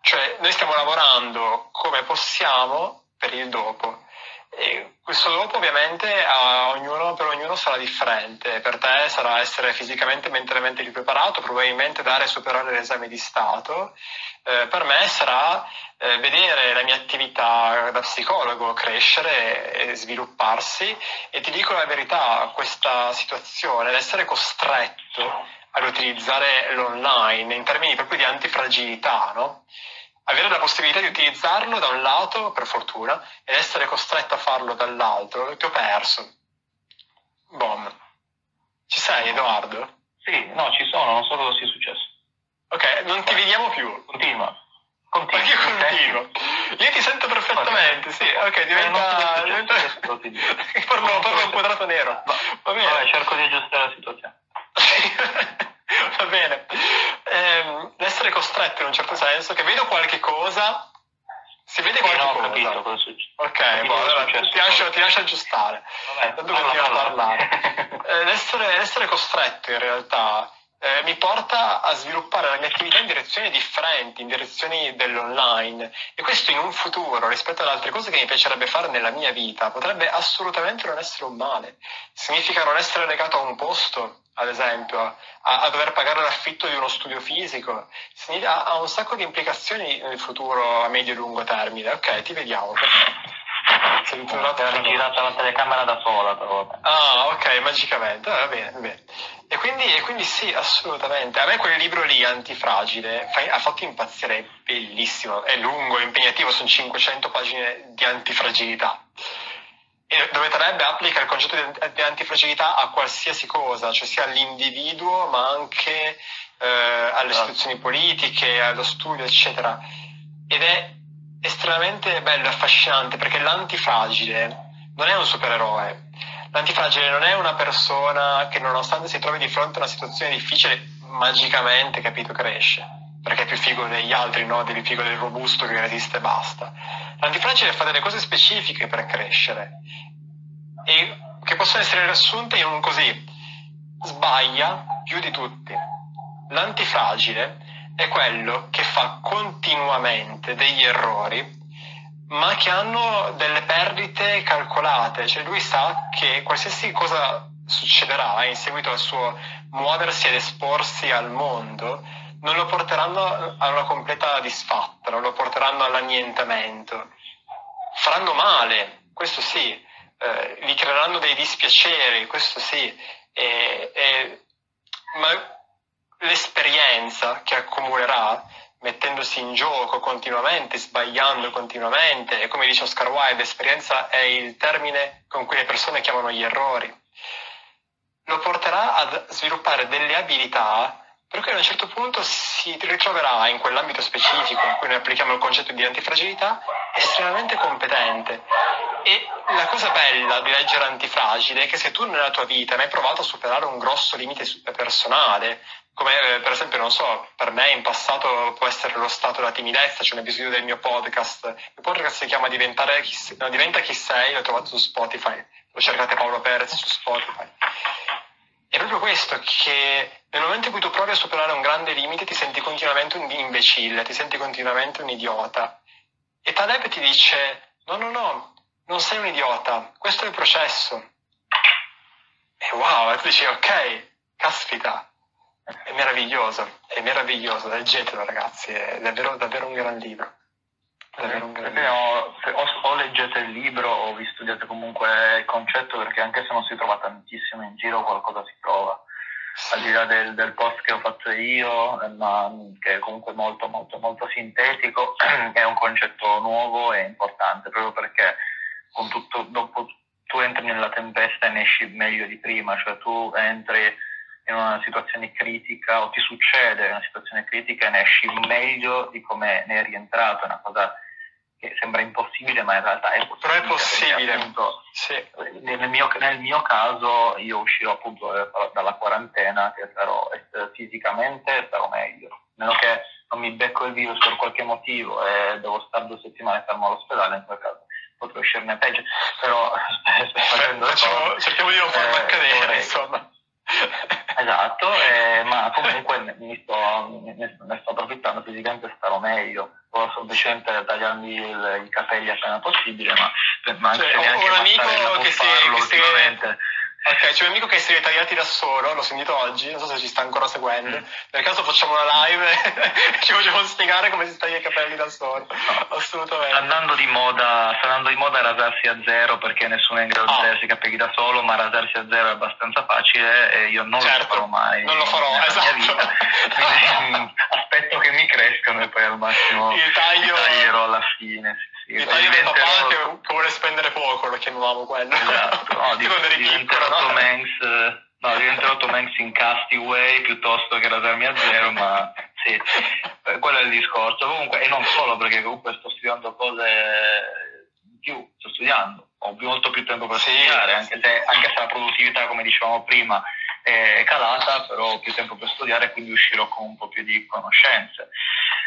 [SPEAKER 3] Cioè, noi stiamo lavorando come possiamo per il dopo. E questo dopo ovviamente ognuno, per ognuno sarà differente, per te sarà essere fisicamente e mentalmente più preparato, probabilmente dare e superare l'esame di Stato, eh, per me sarà eh, vedere la mia attività da psicologo crescere e svilupparsi. E ti dico la verità, questa situazione, l'essere costretto ad utilizzare l'online in termini proprio di antifragilità, no? Avere la possibilità di utilizzarlo da un lato, per fortuna, ed essere costretto a farlo dall'altro, ti ho perso. Bom. Ci sei, Edoardo?
[SPEAKER 2] Sì, no, ci sono, non so cosa sia successo.
[SPEAKER 3] Ok, non ti vediamo più.
[SPEAKER 2] Continua.
[SPEAKER 3] Continua. Io continuo. Io ti sento perfettamente, sì. Ok, diventa... diventa... parlo, parlo un quadrato nero.
[SPEAKER 2] Va bene. Vabbè, cerco di aggiustare la situazione.
[SPEAKER 3] Va bene. Eh, essere costretto in un certo senso, che vedo qualche cosa, si vede qualche
[SPEAKER 2] no,
[SPEAKER 3] cosa.
[SPEAKER 2] Capito cosa.
[SPEAKER 3] Ok, boh, allora, ti, lascio, ti, lascio, aggiustare.
[SPEAKER 2] Vabbè,
[SPEAKER 3] Tanto continuiamo a parlare. eh, l'essere, l'essere costretto in realtà eh, mi porta a sviluppare la mia attività in direzioni differenti, in direzioni dell'online e questo in un futuro rispetto ad altre cose che mi piacerebbe fare nella mia vita potrebbe assolutamente non essere un male. Significa non essere legato a un posto, ad esempio, a, a dover pagare l'affitto di uno studio fisico, ha, ha un sacco di implicazioni nel futuro a medio e lungo termine. Ok, ti vediamo.
[SPEAKER 2] Sei ritrovato era girata la telecamera da sola però.
[SPEAKER 3] Ah, ok, magicamente. va bene, va bene. E quindi, e quindi, sì, assolutamente. A me quel libro lì, Antifragile, ha fatto impazzire, è bellissimo, è lungo, è impegnativo, sono 500 pagine di antifragilità. E dove Taleb applica il concetto di antifragilità a qualsiasi cosa, cioè sia all'individuo ma anche eh, alle esatto. istituzioni politiche, allo studio, eccetera. Ed è estremamente bello e affascinante perché l'antifragile non è un supereroe. L'antifragile non è una persona che nonostante si trovi di fronte a una situazione difficile, magicamente, capito, cresce. Perché è più figo degli altri, no? Del figo del robusto che resiste e basta. L'antifragile fa delle cose specifiche per crescere e che possono essere riassunte in un così. Sbaglia più di tutti. L'antifragile è quello che fa continuamente degli errori, ma che hanno delle perdite calcolate, cioè lui sa che qualsiasi cosa succederà in seguito al suo muoversi ed esporsi al mondo, non lo porteranno a una completa disfatta, non lo porteranno all'annientamento. Faranno male, questo sì, eh, gli creeranno dei dispiaceri, questo sì, e, e, ma l'esperienza che accumulerà mettendosi in gioco continuamente, sbagliando continuamente, e come dice Oscar Wilde, esperienza è il termine con cui le persone chiamano gli errori, lo porterà a sviluppare delle abilità per cui a un certo punto si ritroverà in quell'ambito specifico in cui noi applichiamo il concetto di antifragilità estremamente competente. E la cosa bella di leggere Antifragile è che se tu nella tua vita hai mai provato a superare un grosso limite personale, come eh, per esempio, non so, per me in passato può essere lo stato della timidezza, c'è un episodio del mio podcast, il podcast si chiama Diventare chi, no, Diventa chi sei, l'ho trovato su Spotify, lo cercate Paolo Perez su Spotify. È proprio questo, che nel momento in cui tu provi a superare un grande limite ti senti continuamente un imbecille, ti senti continuamente un idiota. E Taleb ti dice, no, no, no, non sei un idiota, questo è il processo. E wow, e tu dici, ok, caspita, è meraviglioso, è meraviglioso, leggetelo ragazzi, è davvero, davvero un gran libro.
[SPEAKER 2] Davvero un gran libro. O, o, leggete il libro o vi studiate comunque il concetto perché anche se non si trova tantissimo in giro qualcosa si trova. Sì. Al di là del, del, post che ho fatto io, eh, ma che è comunque molto molto molto sintetico, è un concetto nuovo e importante proprio perché con tutto, dopo tu entri nella tempesta e ne esci meglio di prima, cioè tu entri in una situazione critica o ti succede una situazione critica e ne esci meglio di come ne è rientrato, è una cosa che sembra impossibile ma in realtà è possibile.
[SPEAKER 3] Però è possibile.
[SPEAKER 2] Appunto, sì. nel, mio, nel, mio, caso io uscirò appunto eh, dalla quarantena che sarò eh, fisicamente sarò meglio, a meno che non mi becco il virus per qualche motivo e devo stare due settimane fermo all'ospedale in quel caso potrei uscirne peggio, però
[SPEAKER 3] facendo Facciamo, cerchiamo di non farlo eh, accadere, insomma.
[SPEAKER 2] Esatto, eh, ma comunque mi sto, ne, sto approfittando fisicamente starò meglio. Ho semplicemente tagliarmi il, i capelli appena possibile, ma, ma
[SPEAKER 3] cioè, ho un amico che si, che si Ok, c'è un amico che si è tagliati da solo, l'ho sentito oggi, non so se ci sta ancora seguendo. Mm. Nel caso facciamo una live e ci vogliamo spiegare come si taglia i capelli da solo. Assolutamente.
[SPEAKER 2] Andando di moda, sta andando di moda rasarsi a zero perché nessuno è in grado di ah. tagliarsi i capelli da solo, ma rasarsi a zero è abbastanza facile e io non
[SPEAKER 3] certo,
[SPEAKER 2] lo farò mai.
[SPEAKER 3] Non lo farò, esatto.
[SPEAKER 2] Quindi, mm, aspetto che mi crescano e poi al massimo
[SPEAKER 3] il taglio...
[SPEAKER 2] taglierò alla fine.
[SPEAKER 3] Sì, il taglio del papà che, che, vuole spendere poco, lo chiamavamo quello.
[SPEAKER 2] Esatto, no, diventerò Tom Hanks, no, diventerò Tom Hanks in Castaway piuttosto che rasarmi a zero, ma sì, eh, quello è il discorso. Comunque, e non solo perché comunque sto studiando cose più, sto studiando, ho molto più tempo per studiare, anche se, anche se la produttività, come dicevamo prima, è calata, però ho più tempo per studiare quindi uscirò con un po' più di conoscenze.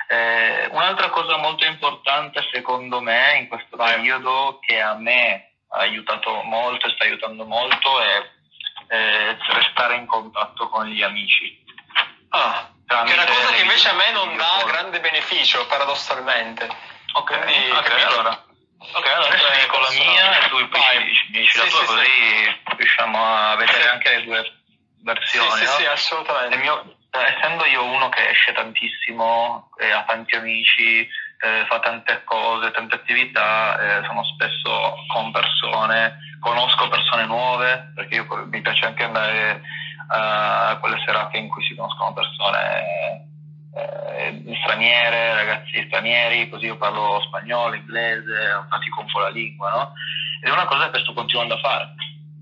[SPEAKER 2] Eh, un'altra cosa molto importante secondo me in questo periodo che a me ha aiutato molto e sta aiutando molto è eh, restare in contatto con gli amici.
[SPEAKER 3] Ah, che è una cosa che invece a me non dà grande beneficio, paradossalmente.
[SPEAKER 2] Ok, Quindi, okay allora. Ok, allora adesso con la mia e tu poi mi dici la tua sì, così sì. riusciamo a vedere anche le due versioni.
[SPEAKER 3] Sì,
[SPEAKER 2] no?
[SPEAKER 3] sì, assolutamente.
[SPEAKER 2] Mio, essendo io uno che esce tantissimo, e ha tanti amici, eh, fa tante cose, tante attività, eh, sono spesso con persone, conosco persone nuove, perché io, mi piace anche andare a quelle serate in cui si conoscono persone eh, straniere, ragazzi stranieri, così io parlo spagnolo, inglese, pratico un po' la lingua, no? Ed è una cosa che sto continuando a fare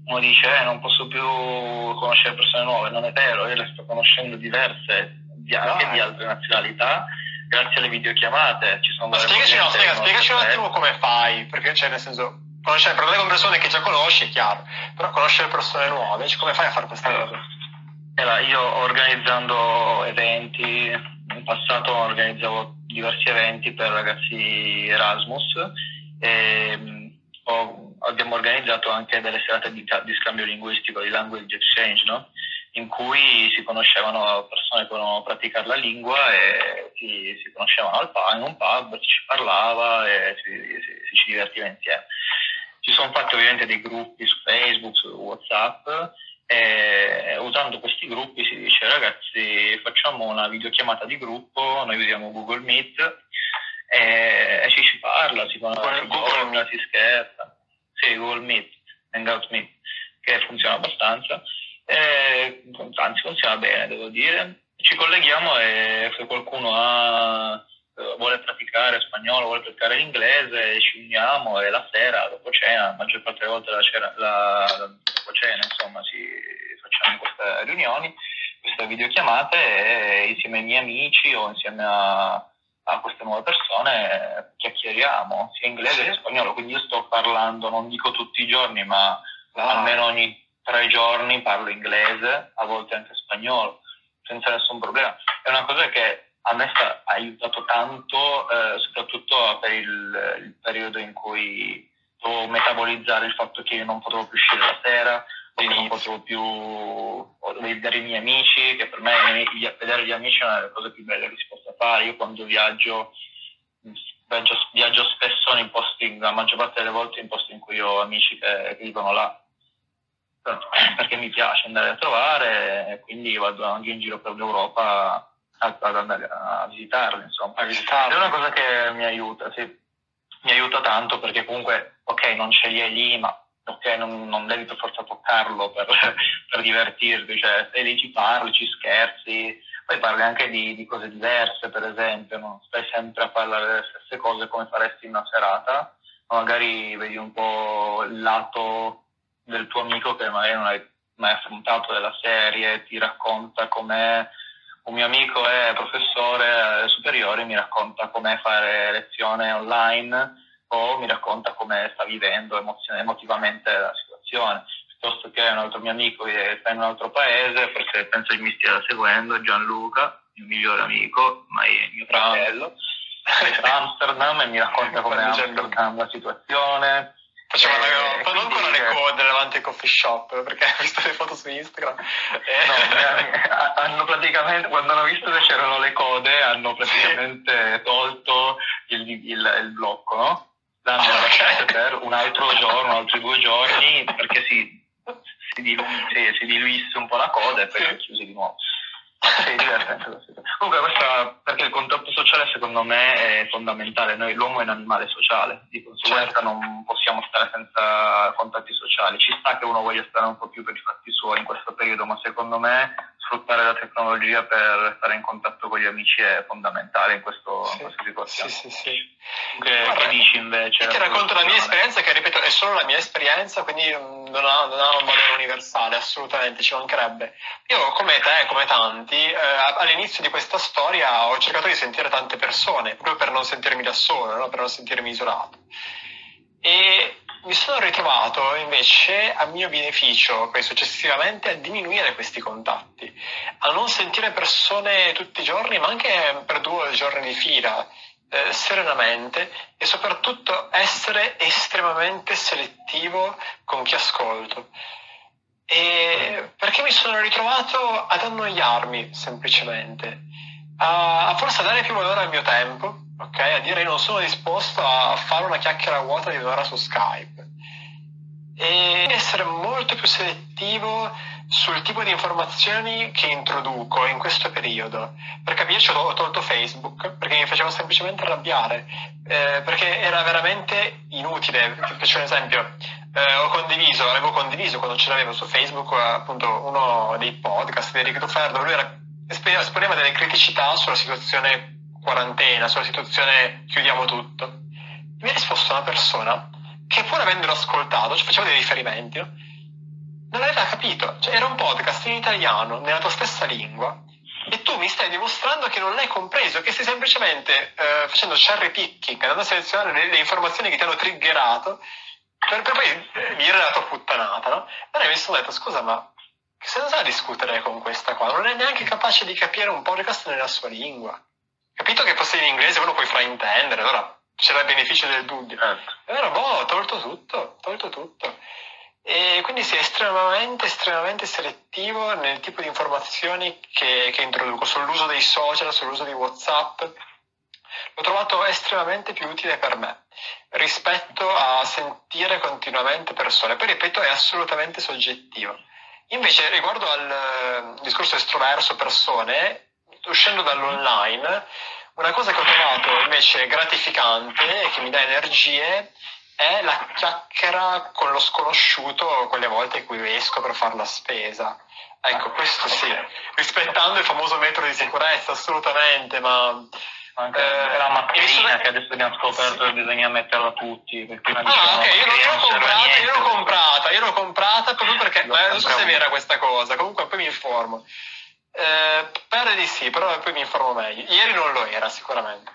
[SPEAKER 2] uno dice eh, non posso più conoscere persone nuove, non è vero, io le sto conoscendo diverse, di, anche di altre nazionalità, grazie alle videochiamate. Ci sono
[SPEAKER 3] Ma spiegaci, no, spiega, spiegaci un attimo come fai, perché c'è nel senso, conoscere, parlare con persone che già conosci è chiaro, però conoscere persone nuove, cioè, come fai a fare questa cosa?
[SPEAKER 2] Allora, io organizzando eventi, in passato organizzavo diversi eventi per ragazzi Erasmus e ho, abbiamo organizzato anche delle serate di, di, scambio linguistico, di language exchange, no? In cui si conoscevano persone che volevano praticare la lingua e si, si conoscevano al pub, in un pub, ci si parlava e si, si, si ci divertiva insieme. Ci sono fatti ovviamente dei gruppi su Facebook, su WhatsApp e usando questi gruppi si dice ragazzi facciamo una videochiamata di gruppo, noi usiamo Google Meet e, e ci si parla, si, Google, Google, si scherza. Sì, Google Meet, Hangout Meet, che funziona abbastanza. E, anzi, funziona bene, devo dire. Ci colleghiamo e se qualcuno ha, vuole praticare spagnolo, vuole praticare l'inglese, ci uniamo e la sera, dopo cena, la maggior parte delle volte la cena, la, dopo cena, insomma, ci facciamo queste riunioni, queste videochiamate e insieme ai miei amici o insieme a a queste nuove persone chiacchieriamo sia inglese che spagnolo, quindi io sto parlando, non dico tutti i giorni, ma ah. almeno ogni tre giorni parlo inglese, a volte anche spagnolo, senza nessun problema. È una cosa che a me sta, ha aiutato tanto, eh, soprattutto per il, il periodo in cui dovevo metabolizzare il fatto che io non potevo più uscire la sera, quindi non potevo più vedere i miei amici, che per me vedere gli amici è una delle cose più belle che si possa fare. Io quando viaggio, viaggio, viaggio spesso in posti, la maggior parte delle volte in posti in cui ho amici che, che vivono là, perché mi piace andare a trovare e quindi vado anche in giro per l'Europa ad andare a visitarli, insomma. A visitarli. È una cosa che mi aiuta, sì. Mi aiuta tanto perché comunque, ok, non ce li hai lì, ma ok, non, non, devi per forza toccarlo per, per, divertirti, cioè stai lì, ci parli, ci scherzi, poi parli anche di, di cose diverse, per esempio, non stai sempre a parlare delle stesse cose come faresti in una serata, ma magari vedi un po' il lato del tuo amico che magari non hai mai affrontato della serie, ti racconta com'è un mio amico è professore superiore, mi racconta com'è fare lezione online o mi racconta come sta vivendo emotivamente la situazione, piuttosto che un altro mio amico che sta in un altro paese, forse penso che mi stia seguendo, Gianluca, il mio migliore amico, ma è mio fratello, a Amsterdam e mi racconta come è Amsterdam la situazione,
[SPEAKER 3] Faceva eh, non con le code davanti ai coffee shop, perché ho visto le foto su Instagram.
[SPEAKER 2] Eh. No, hanno praticamente, quando hanno visto che c'erano le code, hanno praticamente sì. tolto il, il, il, blocco, no? L'hanno ah, lasciato per un altro giorno, altri due giorni, perché si, si, diluisse, si diluisse un po' la coda e poi sì. chiusi di nuovo. Sì, divertente Comunque questa, perché il contatto sociale secondo me è fondamentale, noi l'uomo è un animale sociale, di conseguenza certo. non possiamo stare senza contatti sociali, ci sta che uno voglia stare un po' più per i fatti suoi in questo periodo, ma secondo me sfruttare la tecnologia per stare in contatto con gli amici è fondamentale in, questo, sì, in questa situazione.
[SPEAKER 3] Sì, sì, sì.
[SPEAKER 2] Che, Guarda, che dici invece?
[SPEAKER 3] Ti racconto la mia esperienza, che ripeto è solo la mia esperienza, quindi non ha, non ha un valore universale, assolutamente, ci mancherebbe. Io come te, come tanti, eh, all'inizio di questa storia ho cercato di sentire tante persone, proprio per non sentirmi da solo, no? per non sentirmi isolato. E mi sono ritrovato invece a mio beneficio, poi successivamente, a diminuire questi contatti, a non sentire persone tutti i giorni, ma anche per due giorni di fila, eh, serenamente e soprattutto essere estremamente selettivo con chi ascolto. E perché mi sono ritrovato ad annoiarmi semplicemente, a, a forse dare più valore al mio tempo, ok? A dire non sono disposto a fare una chiacchiera vuota di un'ora su Skype. E essere molto più selettivo sul tipo di informazioni che introduco in questo periodo. Per capirci ho tolto Facebook perché mi faceva semplicemente arrabbiare, eh, perché era veramente inutile. Ti faccio un esempio, eh, ho condiviso, avevo condiviso quando ce l'avevo su Facebook appunto uno dei podcast di Eric Duferdo, lui era, esponeva delle criticità sulla situazione quarantena, sulla situazione chiudiamo tutto. Mi ha risposto una persona che pur avendolo ascoltato, ci faceva dei riferimenti, no? non aveva capito. Cioè, era un podcast in italiano, nella tua stessa lingua, e tu mi stai dimostrando che non l'hai compreso, che stai semplicemente eh, facendo cherry picking, andando a selezionare le, le, informazioni che ti hanno triggerato per, per poi eh, dire la tua puttanata, no? Allora mi sono detto, scusa, ma che senso ha discutere con questa qua? Non è neanche capace di capire un podcast nella sua lingua. Capito che fosse in inglese uno puoi fraintendere, allora c'era il beneficio del dubbio. Certo. E allora, boh, ho tolto tutto, tolto tutto. E quindi si è estremamente, estremamente selettivo nel tipo di informazioni che, che introduco, sull'uso dei social, sull'uso di WhatsApp. L'ho trovato estremamente più utile per me rispetto a sentire continuamente persone. Poi ripeto, è assolutamente soggettivo. Invece, riguardo al eh, discorso estroverso persone, uscendo dall'online, una cosa che ho trovato invece gratificante e che mi dà energie è la chiacchiera con lo sconosciuto quelle volte in cui esco per fare la spesa. Ecco, questo sì, rispettando il famoso metro di sicurezza, assolutamente, ma...
[SPEAKER 2] Anche eh, la mascherina che adesso abbiamo scoperto sì. che bisogna metterla tutti.
[SPEAKER 3] Prima ah, ok, io, l'ho comprata, io l'ho comprata, io l'ho comprata proprio perché, eh, non so se è vera questa cosa, comunque poi mi informo. Eh, pare di sì, però poi mi informo meglio. Ieri non lo era sicuramente.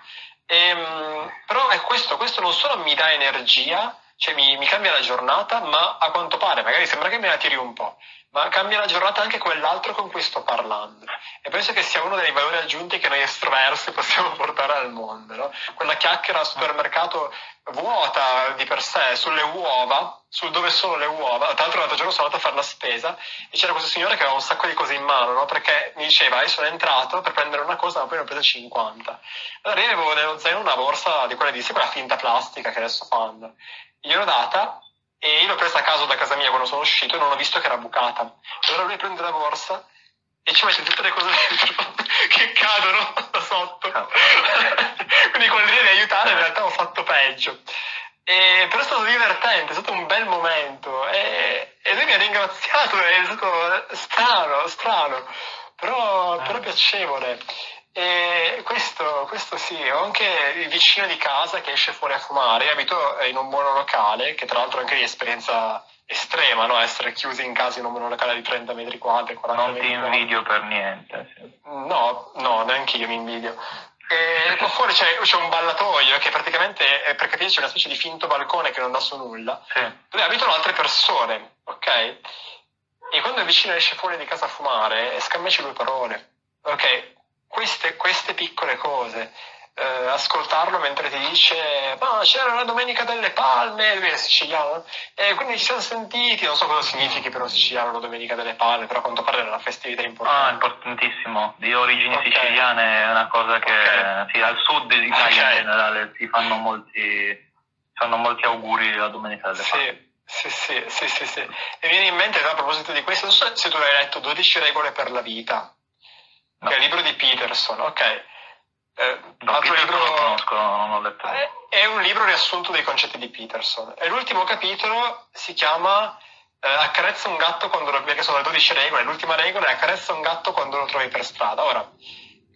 [SPEAKER 3] Ehm, però è questo, questo non solo mi dà energia, cioè mi, mi, cambia la giornata, ma a quanto pare, magari sembra che me la tiri un po', ma cambia la giornata anche quell'altro con cui sto parlando. E penso che sia uno dei valori aggiunti che noi estroversi possiamo portare al mondo. No? Quella chiacchiera al supermercato vuota di per sé sulle uova, su dove sono le uova. Tra l'altro l'altro giorno sono andato a fare la spesa e c'era questo signore che aveva un sacco di cose in mano, no? perché mi diceva io sono entrato per prendere una cosa ma poi ne ho preso 50. Allora io avevo nello zaino una borsa di quella di sì, quella finta plastica che adesso fanno. Gliel'ho data e io l'ho presa a caso da casa mia quando sono uscito e non ho visto che era bucata. Allora lui prende la borsa e ci mette tutte le cose dentro che cadono da sotto. Ah. Quindi con l'idea di aiutare in realtà ho fatto peggio. E, però è stato divertente, è stato un bel momento e, e lui mi ha ringraziato, è stato strano, strano, però, però piacevole. E questo, questo sì, ho anche il vicino di casa che esce fuori a fumare, io abito in un monolocale, che tra l'altro è anche di esperienza estrema, no? essere chiusi in casa in un monolocale di 30 metri quadri, 40
[SPEAKER 2] non metri
[SPEAKER 3] Non
[SPEAKER 2] ti invidio per niente. Sì.
[SPEAKER 3] No, no, neanche io mi invidio. E qua fuori c'è, c'è, un ballatoio che praticamente, è, per capirci, è una specie di finto balcone che non dà su nulla, sì. dove abitano altre persone, ok? E quando il vicino esce fuori di casa a fumare, scammeci due parole, ok? Queste, queste piccole cose, eh, ascoltarlo mentre ti dice ma c'era la Domenica delle Palme, lui è siciliano, e quindi ci siamo sentiti, non so cosa significhi per un siciliano la Domenica delle Palme, però a quanto pare era una festività importante.
[SPEAKER 2] Ah, importantissimo, di origini okay. siciliane è una cosa che okay. sì, al sud d'Italia okay. in generale si fanno molti, fanno molti auguri la Domenica delle Palme.
[SPEAKER 3] Sì, sì, sì, sì, sì. E viene in mente, a proposito di questo, non so se tu hai letto 12 regole per la vita, no. che è il libro di Peterson, ok?
[SPEAKER 2] Eh, no, altro libro, non conosco, non ho letto.
[SPEAKER 3] È, è, un libro riassunto dei concetti di Peterson. E l'ultimo capitolo si chiama eh, Accarezza un gatto quando lo... perché sono le 12 regole, l'ultima regola è accarezza un gatto quando lo trovi per strada. Ora,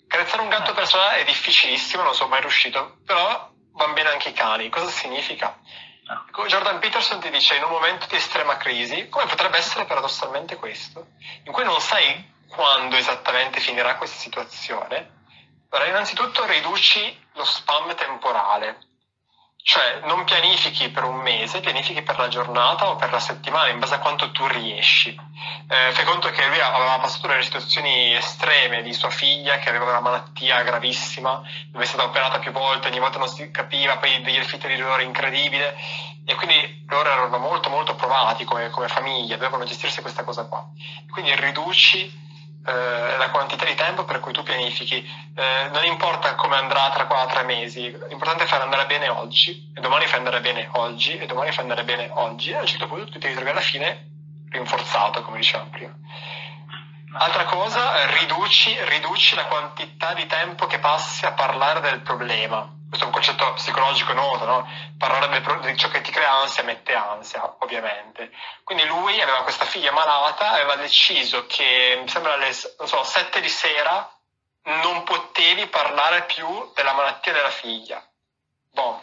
[SPEAKER 3] accarezzare un gatto per strada è difficilissimo, non sono mai riuscito, però vanno bene anche i cani. Cosa significa? Jordan Peterson ti dice in un momento di estrema crisi, come potrebbe essere paradossalmente questo, in cui non sai quando esattamente finirà questa situazione, allora innanzitutto riduci lo spam temporale, cioè non pianifichi per un mese, pianifichi per la giornata o per la settimana in base a quanto tu riesci. Eh, fai conto che lui aveva passato delle situazioni estreme di sua figlia che aveva una malattia gravissima, dove è stata operata più volte, ogni volta non si capiva, poi degli effetti di dolore incredibile e quindi loro erano molto molto provati come, come famiglia, dovevano gestirsi questa cosa qua. Quindi riduci eh, la quantità di tempo per cui tu pianifichi. Eh, non importa come andrà tra 4 mesi, l'importante è far andare bene oggi, e domani fai andare bene oggi, e domani fai andare bene oggi, e a un certo punto tu ti ritrovi alla fine rinforzato, come dicevamo prima. Altra cosa, riduci, riduci la quantità di tempo che passi a parlare del problema questo è un concetto psicologico noto, no? parlare di ciò che ti crea ansia mette ansia, ovviamente. Quindi lui aveva questa figlia malata, aveva deciso che, mi sembra alle so, 7 di sera, non potevi parlare più della malattia della figlia. Boh.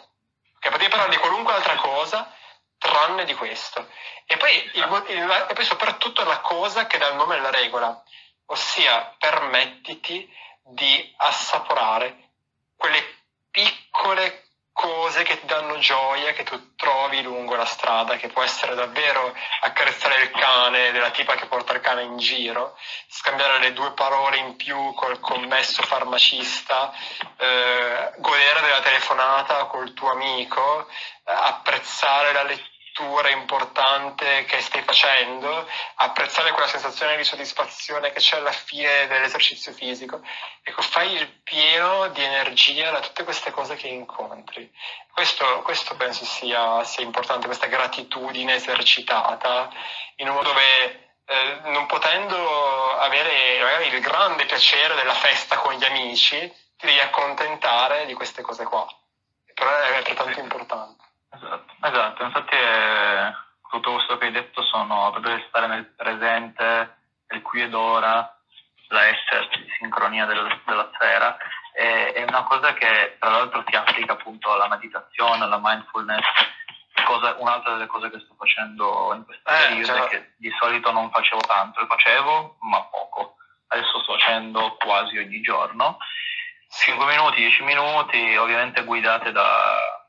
[SPEAKER 3] Che potevi parlare di qualunque altra cosa, tranne di questo. E poi, il, il, e poi soprattutto la cosa che dà il nome alla regola, ossia permettiti di assaporare quelle piccole cose che ti danno gioia che tu trovi lungo la strada, che può essere davvero accarezzare il cane della tipa che porta il cane in giro, scambiare le due parole in più col commesso farmacista, eh, godere della telefonata col tuo amico, eh, apprezzare la lettura lettura importante che stai facendo, apprezzare quella sensazione di soddisfazione che c'è alla fine dell'esercizio fisico. Ecco, fai il pieno di energia da tutte queste cose che incontri. Questo, questo penso sia, sia, importante, questa gratitudine esercitata in un modo dove eh, non potendo avere magari il grande piacere della festa con gli amici, ti devi accontentare di queste cose qua. Però è altrettanto importante.
[SPEAKER 2] Esatto, esatto. infatti è, tutto questo che hai detto sono proprio stare nel presente, nel qui ed ora, la esserci, sincronia del, della sfera, è, è, una cosa che tra l'altro si applica appunto alla meditazione, alla mindfulness, cosa, un'altra delle cose che sto facendo in questo eh, periodo cioè... è che di solito non facevo tanto, lo facevo ma poco, adesso sto facendo quasi ogni giorno, 5 minuti, 10 minuti, ovviamente guidate da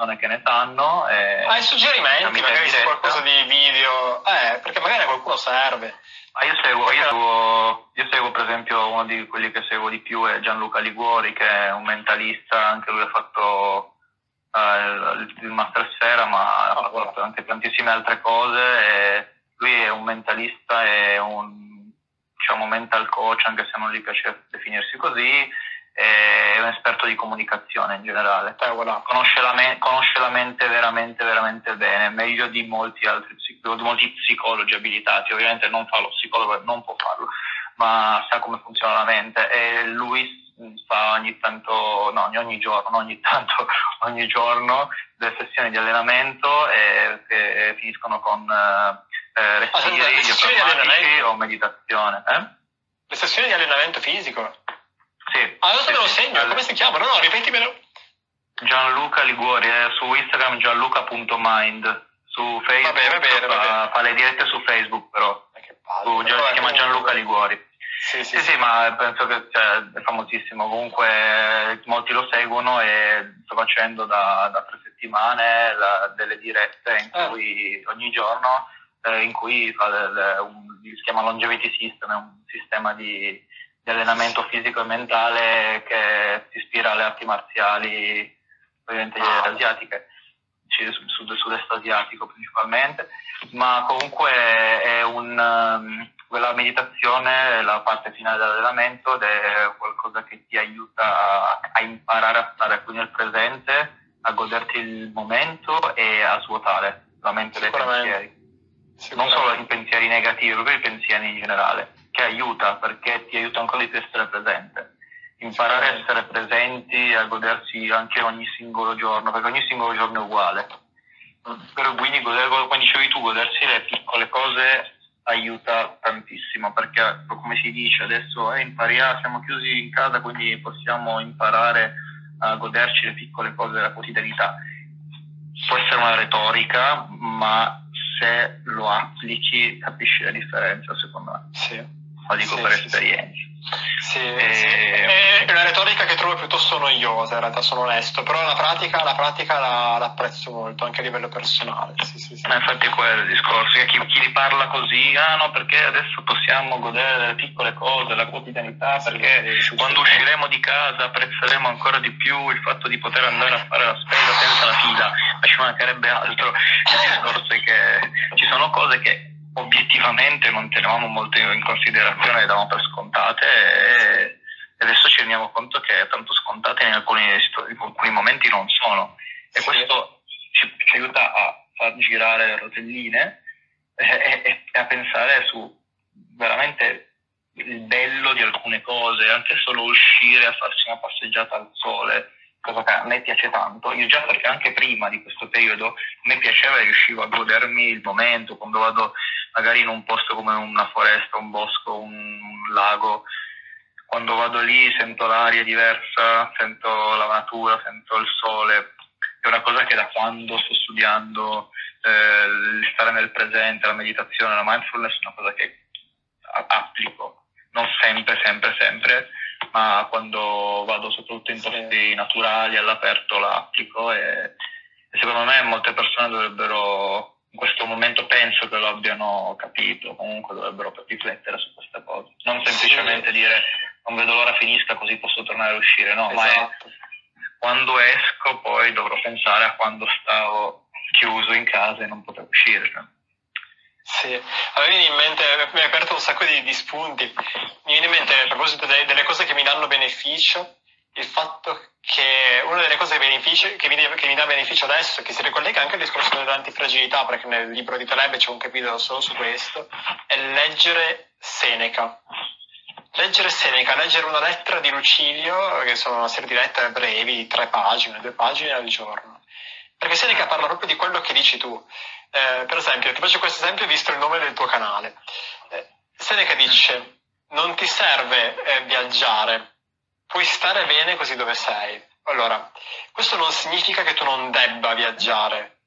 [SPEAKER 2] persone che ne sanno. E
[SPEAKER 3] Hai suggerimenti, magari su qualcosa di video? Eh, perché magari a qualcuno serve.
[SPEAKER 2] Ah, io, seguo, io, seguo, io seguo per esempio uno di quelli che seguo di più è Gianluca Liguori che è un mentalista, anche lui ha fatto uh, il, il Master Sfera ma ha fatto anche tantissime altre cose lui è un mentalista e un diciamo, mental coach anche se non gli piace definirsi così è un esperto di comunicazione in generale. Eh, voilà. conosce, la me- conosce, la mente veramente, veramente bene, meglio di molti altri di molti psicologi abilitati. Ovviamente non fa lo psicologo, non può farlo, ma sa come funziona la mente e lui fa ogni tanto, no, ogni giorno, ogni tanto, ogni giorno delle sessioni di allenamento e, che finiscono con eh, respiri,
[SPEAKER 3] ah,
[SPEAKER 2] o meditazione. Eh?
[SPEAKER 3] Le sessioni di allenamento fisico?
[SPEAKER 2] Sì.
[SPEAKER 3] Adesso sì, me lo segno, come si chiama? No, no, ripetimelo.
[SPEAKER 2] Gianluca Liguori, è su Instagram gianluca.mind, su Facebook
[SPEAKER 3] va bene, va bene, va
[SPEAKER 2] bene. fa le dirette su Facebook però, su, Vabbè, si chiama Gianluca Liguori. Sì, sì, sì, sì, ma penso che cioè, è famosissimo, comunque molti lo seguono e sto facendo da, da tre settimane la, delle dirette in eh. cui ogni giorno eh, in cui fa del, un, si chiama Longevity System, è un sistema di, di allenamento fisico e mentale che si ispira alle arti marziali ovviamente ah. asiatiche, sud, sud-est asiatico principalmente, ma comunque è un, um, quella meditazione, la parte finale dell'allenamento ed è qualcosa che ti aiuta a, a imparare a stare qui nel presente, a goderti il momento e a svuotare la mente dai pensieri. Non solo i pensieri negativi, proprio i pensieri in generale, che aiuta perché ti aiuta ancora di più a essere presente. Imparare a essere presenti, a godersi anche ogni singolo giorno, perché ogni singolo giorno è uguale. Però quindi, come dicevi tu, godersi le piccole cose aiuta tantissimo perché come si dice adesso eh, impariamo, siamo chiusi in casa quindi possiamo imparare a goderci le piccole cose della quotidianità. Può essere una retorica, ma se lo applichi capisci la differenza secondo me.
[SPEAKER 3] Sì.
[SPEAKER 2] Lo dico
[SPEAKER 3] sì,
[SPEAKER 2] per
[SPEAKER 3] sì,
[SPEAKER 2] esperienza.
[SPEAKER 3] Sì, e... sì, è una retorica che trovo piuttosto noiosa, in realtà sono onesto, però la pratica, la pratica la, la apprezzo molto, anche a livello personale. Sì, sì, sì.
[SPEAKER 2] Ma infatti è quello il discorso, che chi, chi li parla così, ah no, perché adesso possiamo godere delle piccole cose, la quoditanità, perché quando usciremo di casa apprezzeremo ancora di più il fatto di poter andare a fare la spesa senza la fila, ma ci mancherebbe altro. Il discorso è che ci sono cose che obiettivamente non tenevamo molto in considerazione, le davamo per scontate e adesso ci rendiamo conto che tanto scontate in alcuni, in alcuni momenti non sono. E questo ci, ci, aiuta a far girare le rotelline e, e, e a pensare su veramente il bello di alcune cose, anche solo uscire a farsi una passeggiata al sole, cosa che a me piace tanto. Io già perché anche prima di questo periodo a me piaceva e riuscivo a godermi il momento, quando vado magari in un posto come una foresta, un bosco, un, un lago, quando vado lì sento l'aria diversa, sento la natura, sento il sole. È una cosa che da quando sto studiando eh, stare nel presente, la meditazione, la mindfulness è una cosa che applico, non sempre, sempre, sempre, ma quando vado soprattutto in posti naturali, all'aperto, la applico e, e secondo me molte persone dovrebbero in questo momento penso che lo abbiano capito, comunque dovrebbero riflettere su questa cosa. Non semplicemente sì. dire non vedo l'ora finisca così posso tornare a uscire, no, esatto. ma è esatto. quando esco poi dovrò pensare a quando stavo chiuso in casa e non potevo uscire.
[SPEAKER 3] Sì, avevi in mente, mi hai aperto un sacco di, di spunti, mi viene in mente a proposito delle, delle cose che mi danno beneficio, il fatto che una delle cose che, mi, che mi dà beneficio adesso, che si ricollega anche al discorso dell'antifragilità, perché nel libro di Taleb c'è un capitolo solo su questo, è leggere Seneca. Leggere Seneca, leggere una lettera di Lucilio, che sono una serie di lettere brevi, tre pagine, due pagine al giorno. Perché Seneca parla proprio di quello che dici tu. Eh, per esempio, ti faccio questo esempio visto il nome del tuo canale. Eh, Seneca dice, non ti serve eh, viaggiare, puoi stare bene così dove sei. Allora, questo non significa che tu non debba viaggiare.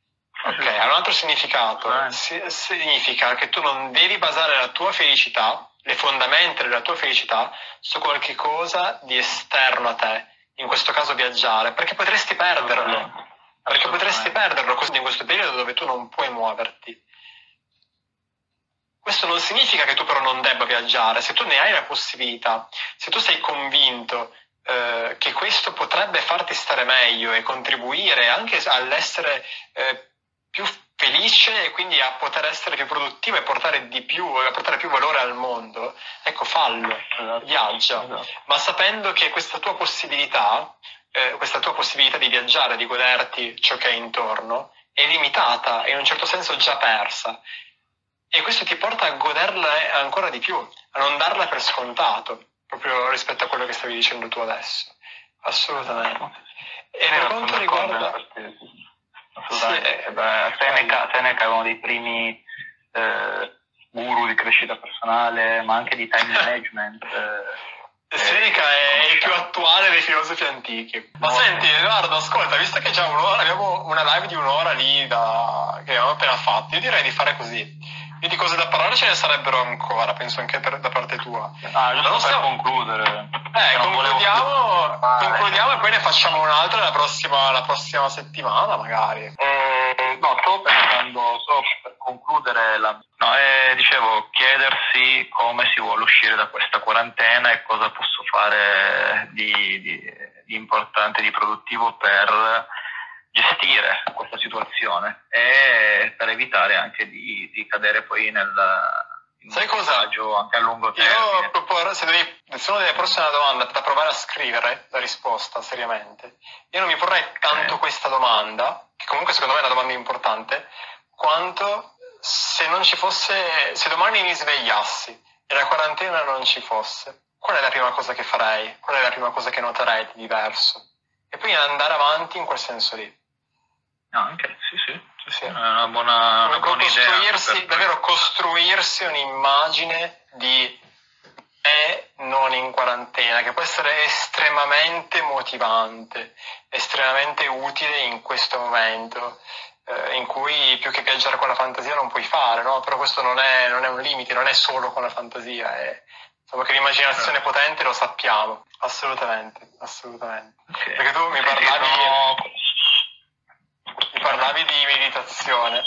[SPEAKER 3] Ok, ha un altro significato. Si- significa che tu non devi basare la tua felicità, le fondamenta della tua felicità, su qualche cosa di esterno a te. In questo caso viaggiare, perché potresti perderlo. Perché potresti perderlo così in questo periodo dove tu non puoi muoverti. Questo non significa che tu però non debba viaggiare, se tu ne hai la possibilità, se tu sei convinto eh, che questo potrebbe farti stare meglio e contribuire anche all'essere eh, più felice e quindi a poter essere più produttivo e portare di più, a portare più valore al mondo, ecco fallo, esatto, viaggia, esatto. ma sapendo che questa tua possibilità, eh, questa tua possibilità di viaggiare, di goderti ciò che è intorno, è limitata e in un certo senso già persa e questo ti porta a goderla ancora di più, a non darla per scontato, proprio rispetto a quello che stavi dicendo tu adesso. Assolutamente.
[SPEAKER 2] E per quanto riguarda... Assolutamente. Sì, Beh, Seneca, Seneca, è uno dei primi eh, guru di crescita personale, ma anche di time management.
[SPEAKER 3] Eh, Seneca è il più attuale dei filosofi antichi. Ma no. senti, Edoardo, ascolta, visto che già un'ora, abbiamo una live di un'ora lì da, che abbiamo appena fatto, io direi di fare così e di cose da parlare ce ne sarebbero ancora, penso anche per, da parte tua.
[SPEAKER 2] Ah, giusto per stiamo... concludere.
[SPEAKER 3] Eh, concludiamo, concludiamo e poi ne facciamo un'altra la prossima, la prossima settimana, magari.
[SPEAKER 2] Eh, no, sto pensando, per concludere, la... no, eh, dicevo, chiedersi come si vuole uscire da questa quarantena e cosa posso fare di, di, di importante, di produttivo per gestire questa situazione e per evitare anche di, di cadere poi nel,
[SPEAKER 3] Sai cosa?
[SPEAKER 2] anche a lungo termine.
[SPEAKER 3] Io proporrò, se, devi, se uno deve porsi una domanda da provare a scrivere la risposta seriamente, io non mi porrei tanto eh. questa domanda, che comunque secondo me è una domanda importante, quanto se non ci fosse, se domani mi svegliassi e la quarantena non ci fosse, qual è la prima cosa che farei? Qual è la prima cosa che noterei di diverso? E poi andare avanti in quel senso lì.
[SPEAKER 2] No, anche, sì, sì. Sì, è una buona, una buona
[SPEAKER 3] costruirsi, idea. Davvero costruirsi un'immagine di me non in quarantena, che può essere estremamente motivante, estremamente utile in questo momento. Eh, in cui più che viaggiare con la fantasia non puoi fare, no? però questo non è, non è, un limite, non è solo con la fantasia, è, insomma che l'immaginazione è potente lo sappiamo, assolutamente, assolutamente. Okay. Perché tu mi parlavi... Mi parlavi di meditazione,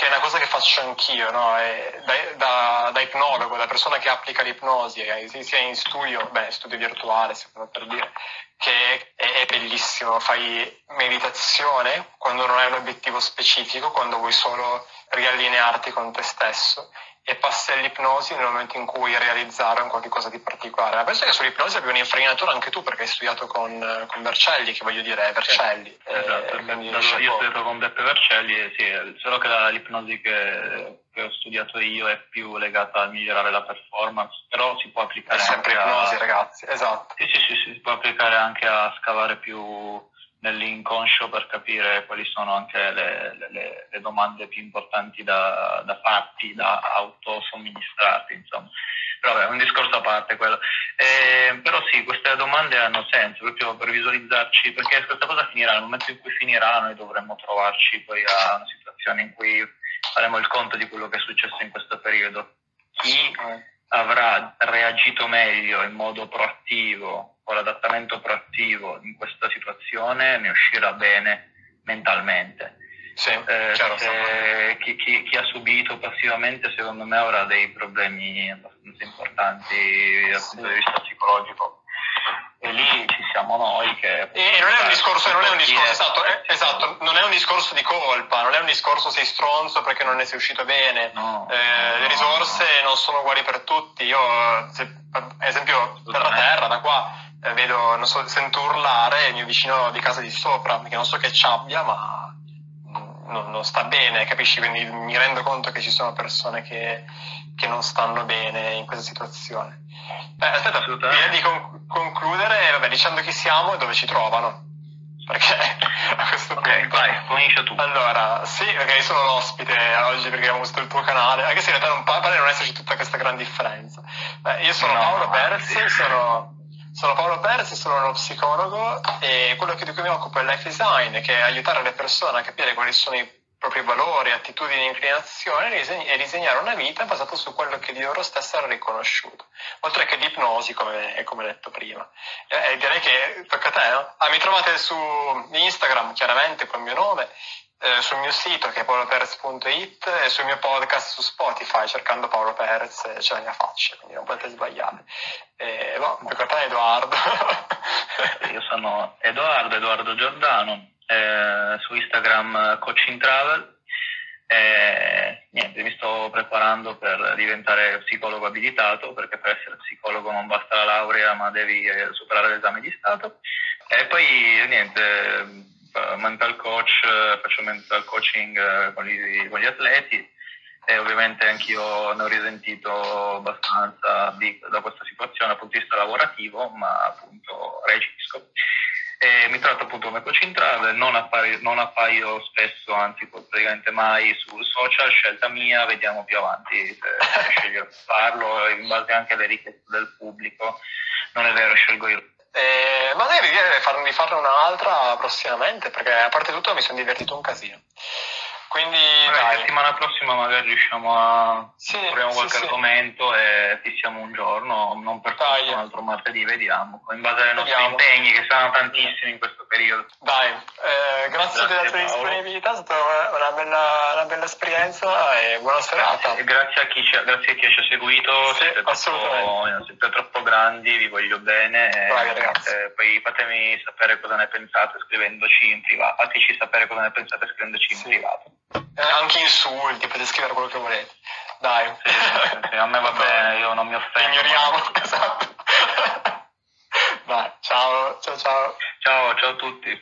[SPEAKER 3] che è una cosa che faccio anch'io, no? da, da, da, ipnologo, da persona che applica l'ipnosi, eh, sia in studio, beh, studio virtuale, per dire, che è, è bellissimo. Fai meditazione quando non hai un obiettivo specifico, quando vuoi solo riallinearti con te stesso e passi all'ipnosi nel momento in cui realizzare un qualcosa di particolare. Ma penso che sull'ipnosi abbia un'infarinatura anche tu perché hai studiato con, con Vercelli, che voglio dire è Vercelli.
[SPEAKER 2] Esatto, eh, io ho studiato con Beppe Vercelli, sì, solo che l'ipnosi che, che, ho studiato io è più legata a migliorare la performance, però si può applicare
[SPEAKER 3] è sempre
[SPEAKER 2] anche
[SPEAKER 3] ipnosi, a... ragazzi, esatto.
[SPEAKER 2] Sì, sì, sì, sì, si può applicare anche a scavare più nell'inconscio per capire quali sono anche le, le, le domande più importanti da, da farti, da autosomministrarti, insomma. Però è un discorso a parte quello. Eh, però sì, queste domande hanno senso proprio per visualizzarci, perché questa cosa finirà, nel momento in cui finirà noi dovremmo trovarci poi a una situazione in cui faremo il conto di quello che è successo in questo periodo. Chi avrà reagito meglio in modo proattivo con l'adattamento proattivo in questa situazione ne uscirà bene mentalmente.
[SPEAKER 3] Sì, eh, chiaro,
[SPEAKER 2] chi, chi, chi, ha subito passivamente secondo me avrà dei problemi abbastanza importanti dal punto di vista psicologico e lì ci siamo noi che...
[SPEAKER 3] E non è un discorso, non è un discorso esatto, eh, esatto, non è un discorso di colpa, non è un discorso sei stronzo perché non ne sei uscito bene,
[SPEAKER 2] no,
[SPEAKER 3] eh,
[SPEAKER 2] no,
[SPEAKER 3] le risorse no. non sono uguali per tutti, io se, ad esempio terra terra da qua eh, vedo, non so, sento urlare il mio vicino di casa di sopra, perché non so che ci abbia, ma non, non, sta bene, capisci? Quindi mi rendo conto che ci sono persone che, che non stanno bene in questa situazione. Eh, aspetta, direi di con- concludere vabbè, dicendo chi siamo e dove ci trovano. Perché a questo
[SPEAKER 2] okay,
[SPEAKER 3] punto.
[SPEAKER 2] Vai, comincia tu.
[SPEAKER 3] Allora, sì, perché io sono l'ospite oggi perché abbiamo visto il tuo canale, anche se in realtà non pare non esserci tutta questa gran differenza. Beh, io sono no, Paolo no, Perez, sì. sono sono Paolo Perez, sono uno psicologo e quello di cui mi occupo è life design, che è aiutare le persone a capire quali sono i propri valori, attitudini inclinazioni e disegnare una vita basata su quello che di loro stessa hanno riconosciuto, oltre che l'ipnosi, come, come detto prima. E direi che tocca a te, no? Ah, mi trovate su Instagram, chiaramente, con il mio nome, eh, sul mio sito che è paoloperez.it e sul mio podcast su Spotify cercando Paolo Perez eh, c'è la mia faccia, quindi non potete sbagliare. E, boh, tocca a te Edoardo.
[SPEAKER 2] Io sono Edoardo, Edoardo Giordano, eh, su Instagram Coaching Travel. E, niente, mi sto preparando per diventare psicologo abilitato perché per essere psicologo non basta la laurea ma devi eh, superare l'esame di Stato. E poi niente, mental coach, faccio mental coaching eh, con gli, con gli atleti e ovviamente anch'io ne ho risentito abbastanza di, da questa situazione dal punto di vista lavorativo, ma appunto reagisco. E mi tratto appunto come coach in travel, non, appaio, non appaio spesso, anzi praticamente mai sul social, scelta mia, vediamo più avanti se, se scegliere di farlo in base anche alle richieste del pubblico. Non è vero, scelgo io
[SPEAKER 3] eh, ma devi farmi farne un'altra prossimamente, perché a parte tutto mi sono divertito un casino. Quindi
[SPEAKER 2] la settimana prossima magari riusciamo a sì, proviamo qualche sì, argomento sì. e fissiamo un giorno, non per forza un altro martedì, vediamo, in base ai nostri impegni che saranno tantissimi in questo periodo.
[SPEAKER 3] Dai, eh, grazie, grazie, della tua disponibilità, è stata una bella, una bella esperienza e buona serata.
[SPEAKER 2] E grazie a chi ci, grazie a chi ci ha seguito, sì, siete, troppo, siete troppo grandi, vi voglio bene.
[SPEAKER 3] Bravi, ragazzi.
[SPEAKER 2] Eh, poi fatemi sapere cosa ne pensate scrivendoci in privato. Fateci sapere cosa ne pensate scrivendoci in privato.
[SPEAKER 3] Eh, anche insulti, potete scrivere quello che volete. Dai.
[SPEAKER 2] Sì, sì, a me va bene, io non mi offendo.
[SPEAKER 3] Ignoriamo, esatto. Vai, ciao, ciao, ciao.
[SPEAKER 2] Ciao, ciao a tutti.